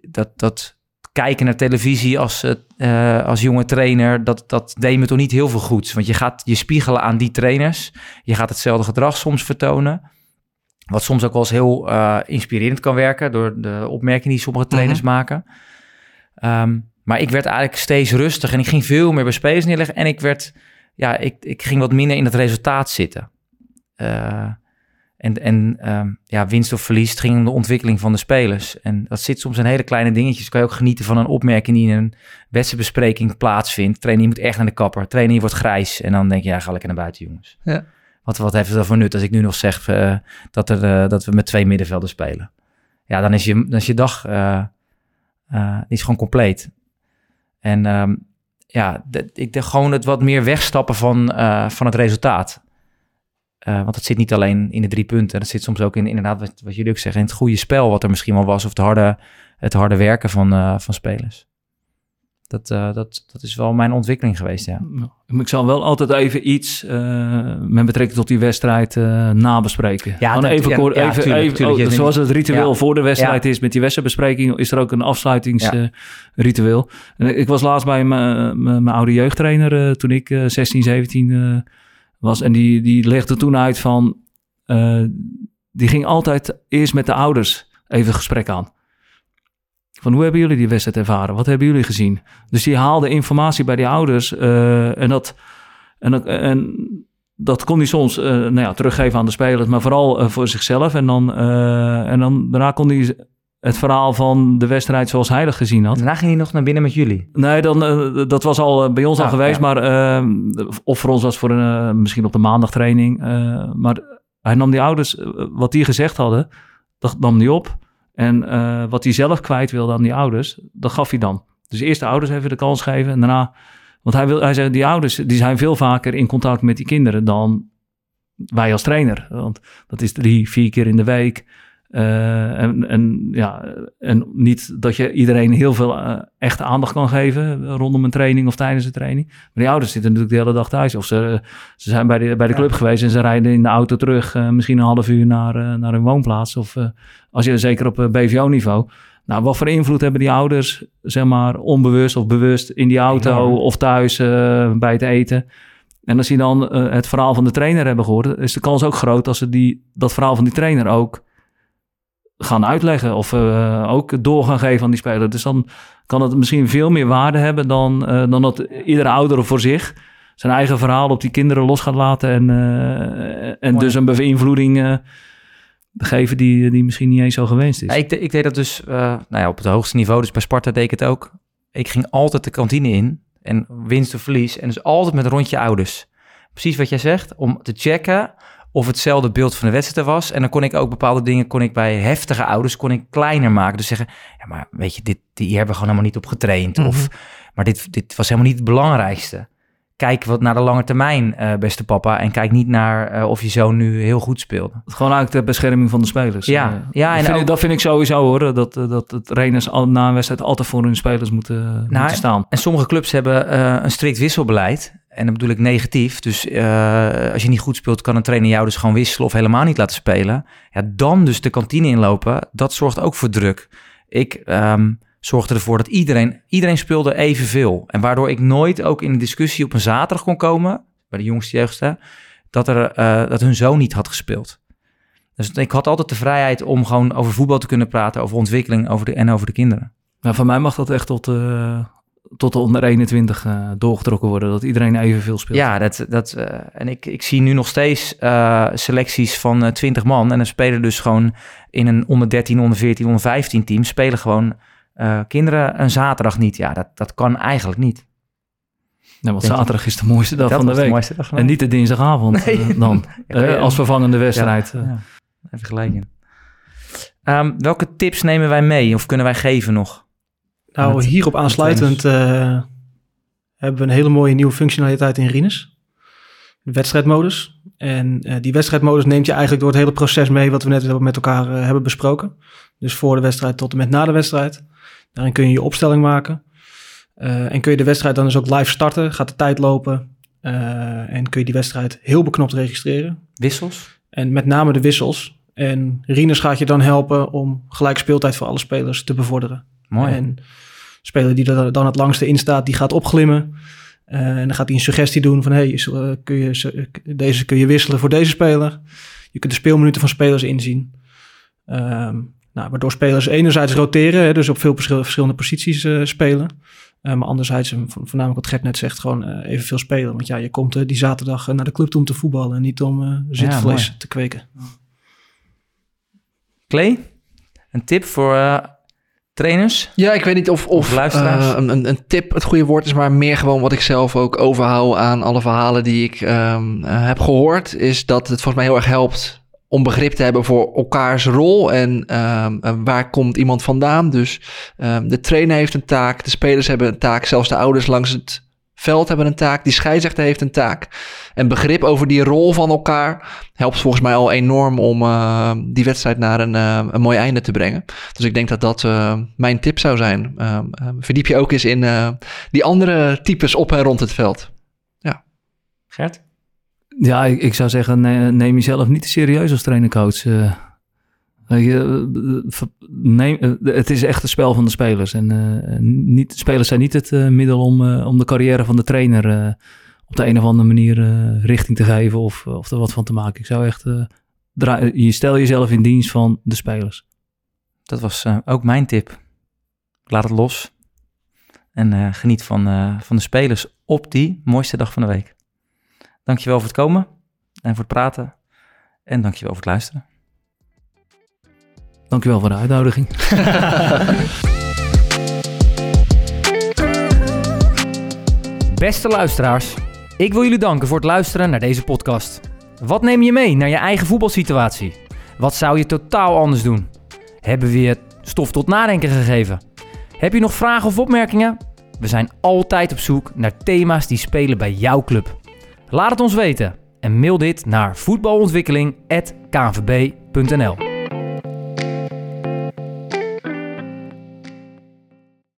dat, dat, kijken naar televisie als, uh, als jonge trainer, dat, dat deed me toch niet heel veel goeds. Want je gaat je spiegelen aan die trainers. Je gaat hetzelfde gedrag soms vertonen. Wat soms ook wel eens heel uh, inspirerend kan werken door de opmerkingen die sommige trainers mhm. maken. Um, maar ik werd eigenlijk steeds rustig en ik ging veel meer bij spelers neerleggen. En ik werd, ja, ik, ik ging wat minder in het resultaat zitten. Uh, en, en um, ja, winst of verlies, het ging om de ontwikkeling van de spelers. En dat zit soms in hele kleine dingetjes. Kan je ook genieten van een opmerking die in een wedstrijdbespreking plaatsvindt. Trainer moet echt naar de kapper. Trainer wordt grijs. En dan denk je, ja, ga lekker naar buiten, jongens. Ja. Wat, wat heeft het dan voor nut als ik nu nog zeg uh, dat, er, uh, dat we met twee middenvelden spelen? Ja, dan is je, dan is je dag is gewoon compleet. En um, ja, ik denk gewoon het wat meer wegstappen van, van het resultaat. Uh, want het zit niet alleen in de drie punten. Dat zit soms ook in, inderdaad, wat, wat jullie ook zeggen, in het goede spel wat er misschien wel was. Of het harde, het harde werken van, uh, van spelers. Dat, uh, dat, dat is wel mijn ontwikkeling geweest, ja.
Ik zal wel altijd even iets met betrekking tot die wedstrijd nabespreken. Ja, dat, even, ja, ja, even, tuurlijk, even tuurlijk, oh, zoals het ritueel voor de wedstrijd is met die wedstrijdbespreking, is er ook een afsluitingsritueel. ik was laatst bij mijn oude jeugdtrainer toen ik 16, 17 was. En die, die legde toen uit van, uh, die ging altijd eerst met de ouders even gesprek aan. Van hoe hebben jullie die wedstrijd ervaren? Wat hebben jullie gezien? Dus die haalde informatie bij die ouders. eh, en, dat, en, dat- en dat kon hij soms eh, nou ja, teruggeven aan de spelers, maar vooral eh, voor zichzelf. En dan, en dan daarna kon hij het verhaal van de wedstrijd zoals hij dat gezien had.
Daarna ging hij nog naar binnen met jullie.
Nee, dan, dat was al bij ons al
Ah,
geweest.
ja.
Maar, of voor ons was voor een, misschien op de maandagtraining. maar hij nam die ouders, wat die gezegd hadden, dat nam hij op. En eh, wat hij zelf kwijt wilde aan die ouders, dat gaf hij dan. Dus eerst de ouders even de kans geven. En daarna, want hij, wil, hij zei, die ouders die zijn veel vaker in contact met die kinderen dan wij als trainer. Want dat is drie, vier keer in de week. Eh, en, en, ja, en niet dat je iedereen heel veel eh, echte aandacht kan geven rondom een training of tijdens een training. Maar die ouders zitten natuurlijk de hele dag thuis. Of ze, ze zijn bij de, bij de club geweest en ze rijden in de auto terug, eh, misschien een half uur naar, naar hun woonplaats. Of als je zeker op BVO-niveau. Nou, wat voor invloed hebben die ouders, zeg maar, onbewust of bewust in die auto of thuis bij het eten? En als die dan het verhaal van de trainer hebben gehoord, is de kans ook groot als ze die, dat verhaal van die trainer ook gaan uitleggen of eh, ook door gaan geven aan die speler. Dus dan kan het misschien veel meer waarde hebben dan, eh, dan dat iedere ouder voor zich zijn eigen verhaal op die kinderen los gaat laten en, eh, en
Mooi.
dus een beïnvloeding geven die, die misschien niet eens zo gewenst is.
Ja, ik, de- ik deed dat dus nou ja, op het hoogste niveau. Dus bij Sparta deed ik het ook. Ik ging altijd de kantine in. En winst of verlies. En dus altijd met een rondje ouders. Precies wat jij zegt. Om te checken of hetzelfde beeld van de wedstrijd er was. En dan kon ik ook bepaalde dingen kon ik bij heftige ouders kon ik kleiner maken. Dus zeggen, ja, maar weet je, dit, die hebben we gewoon helemaal niet op getraind. Of, maar dit, dit was helemaal niet het belangrijkste. Kijk wat naar de lange termijn, eh, beste papa. En kijk niet naar eh, of je zoon nu heel goed speelde.
Gewoon eigenlijk de bescherming van de spelers.
Ja,
Eh,
ja,
dat,
en
vind
ook-
ik, dat vind ik sowieso hoor. Dat, dat de trainers al, na een wedstrijd altijd voor hun spelers moeten,
Nou,
moeten staan.
En sommige clubs hebben een strikt wisselbeleid. En dat bedoel ik negatief. Dus eh, als je niet goed speelt, kan een trainer jou dus gewoon wisselen of helemaal niet laten spelen. Ja, dan dus de kantine inlopen, dat zorgt ook voor druk. Ik ehm, zorgde ervoor dat iedereen, iedereen speelde evenveel. En waardoor ik nooit ook in een discussie op een zaterdag kon komen, bij de jongste jeugdste, dat, er, eh, dat hun zoon niet had gespeeld. Dus ik had altijd de vrijheid om gewoon over voetbal te kunnen praten, over ontwikkeling over de, en over de kinderen.
Nou, van mij mag dat echt tot, eh, tot de onder 21 eh, doorgetrokken worden. Dat iedereen evenveel speelt.
Ja, dat, dat, eh, en ik, ik zie nu nog steeds eh, selecties van eh 20 man. En dan spelen dus gewoon in een onder 13, onder 14, onder 15 team... spelen gewoon kinderen een zaterdag niet. Ja, dat, dat kan eigenlijk niet.
Nee, want
Denk je-
zaterdag is de mooiste dag van de week.
dag
En niet de dinsdagavond
Nee.
dan.
Ja,
als vervangende wedstrijd.
Ja, even gelijk in. Ehm, welke tips nemen wij mee of kunnen wij geven nog?
Nou,
Met-
hierop aansluitend eh, hebben we een hele mooie nieuwe functionaliteit in Rinus. De wedstrijdmodus. En eh, die wedstrijdmodus neemt je eigenlijk door het hele proces mee wat we net met elkaar eh, hebben besproken. Dus voor de wedstrijd tot en met na de wedstrijd. Daarin kun je je opstelling maken. En kun je de wedstrijd dan dus ook live starten. Gaat de tijd lopen. en kun je die wedstrijd heel beknopt registreren.
Wissels?
En met name de wissels. En Rinus gaat je dan helpen om gelijk speeltijd voor alle spelers te bevorderen.
Mooi.
En speler die er dan het langste in staat, die gaat opglimmen. Eh, en dan gaat hij een suggestie doen van... hey, is- kun je, ze- deze kun je wisselen voor deze speler. Je kunt de speelminuten van spelers inzien. Ehm, nou, waardoor spelers enerzijds roteren... Hè, dus op veel verschil- verschillende posities eh, spelen. Eh, maar anderzijds, vo- voornamelijk wat Gert net zegt... gewoon eh, evenveel spelen. Want ja, je komt die zaterdag naar de club toe om te voetballen... en niet om zitvlees te kweken.
Clay, een tip voor trainers?
Ja, ik weet niet of, of eh, een, een, een tip het goede woord is, maar meer gewoon wat ik zelf ook overhoud aan alle verhalen die ik ehm, eh, heb gehoord, is dat het volgens mij heel erg helpt om begrip te hebben voor elkaars rol en ehm, eh, waar komt iemand vandaan. Dus ehm, de trainer heeft een taak, de spelers hebben een taak, zelfs de ouders langs het veld hebben een taak, die scheidsrechter heeft een taak. En begrip over die rol van elkaar helpt volgens mij al enorm om eh, die wedstrijd naar een, eh, een mooi einde te brengen. Dus ik denk dat dat eh, mijn tip zou zijn. Ehm, ehm, verdiep je ook eens in eh, die andere types op en rond het veld.
Gert?
Ja, ik, ik zou zeggen, ne- neem jezelf niet te serieus als trainer-coach. eh. Weet je, eh, ver- neem, eh, het is echt het spel van de spelers. En eh, niet, spelers zijn niet het eh, middel om, eh, om de carrière van de trainer eh, op de een of andere manier eh, richting te geven of, of er wat van te maken. Ik zou echt, eh, je stel jezelf in dienst van de spelers.
Dat was eh, ook mijn tip. Laat het los. En eh, geniet van, eh, van de spelers op die mooiste dag van de week. Dankjewel voor het komen en voor het praten. En dankjewel voor het luisteren.
Dankjewel voor de uitnodiging.
Beste luisteraars, ik wil jullie danken voor het luisteren naar deze podcast. Wat neem je mee naar je eigen voetbalsituatie? Wat zou je totaal anders doen? Hebben we je stof tot nadenken gegeven? Heb je nog vragen of opmerkingen? We zijn altijd op zoek naar thema's die spelen bij jouw club. Laat het ons weten en mail dit naar voetbalontwikkeling.kvb.nl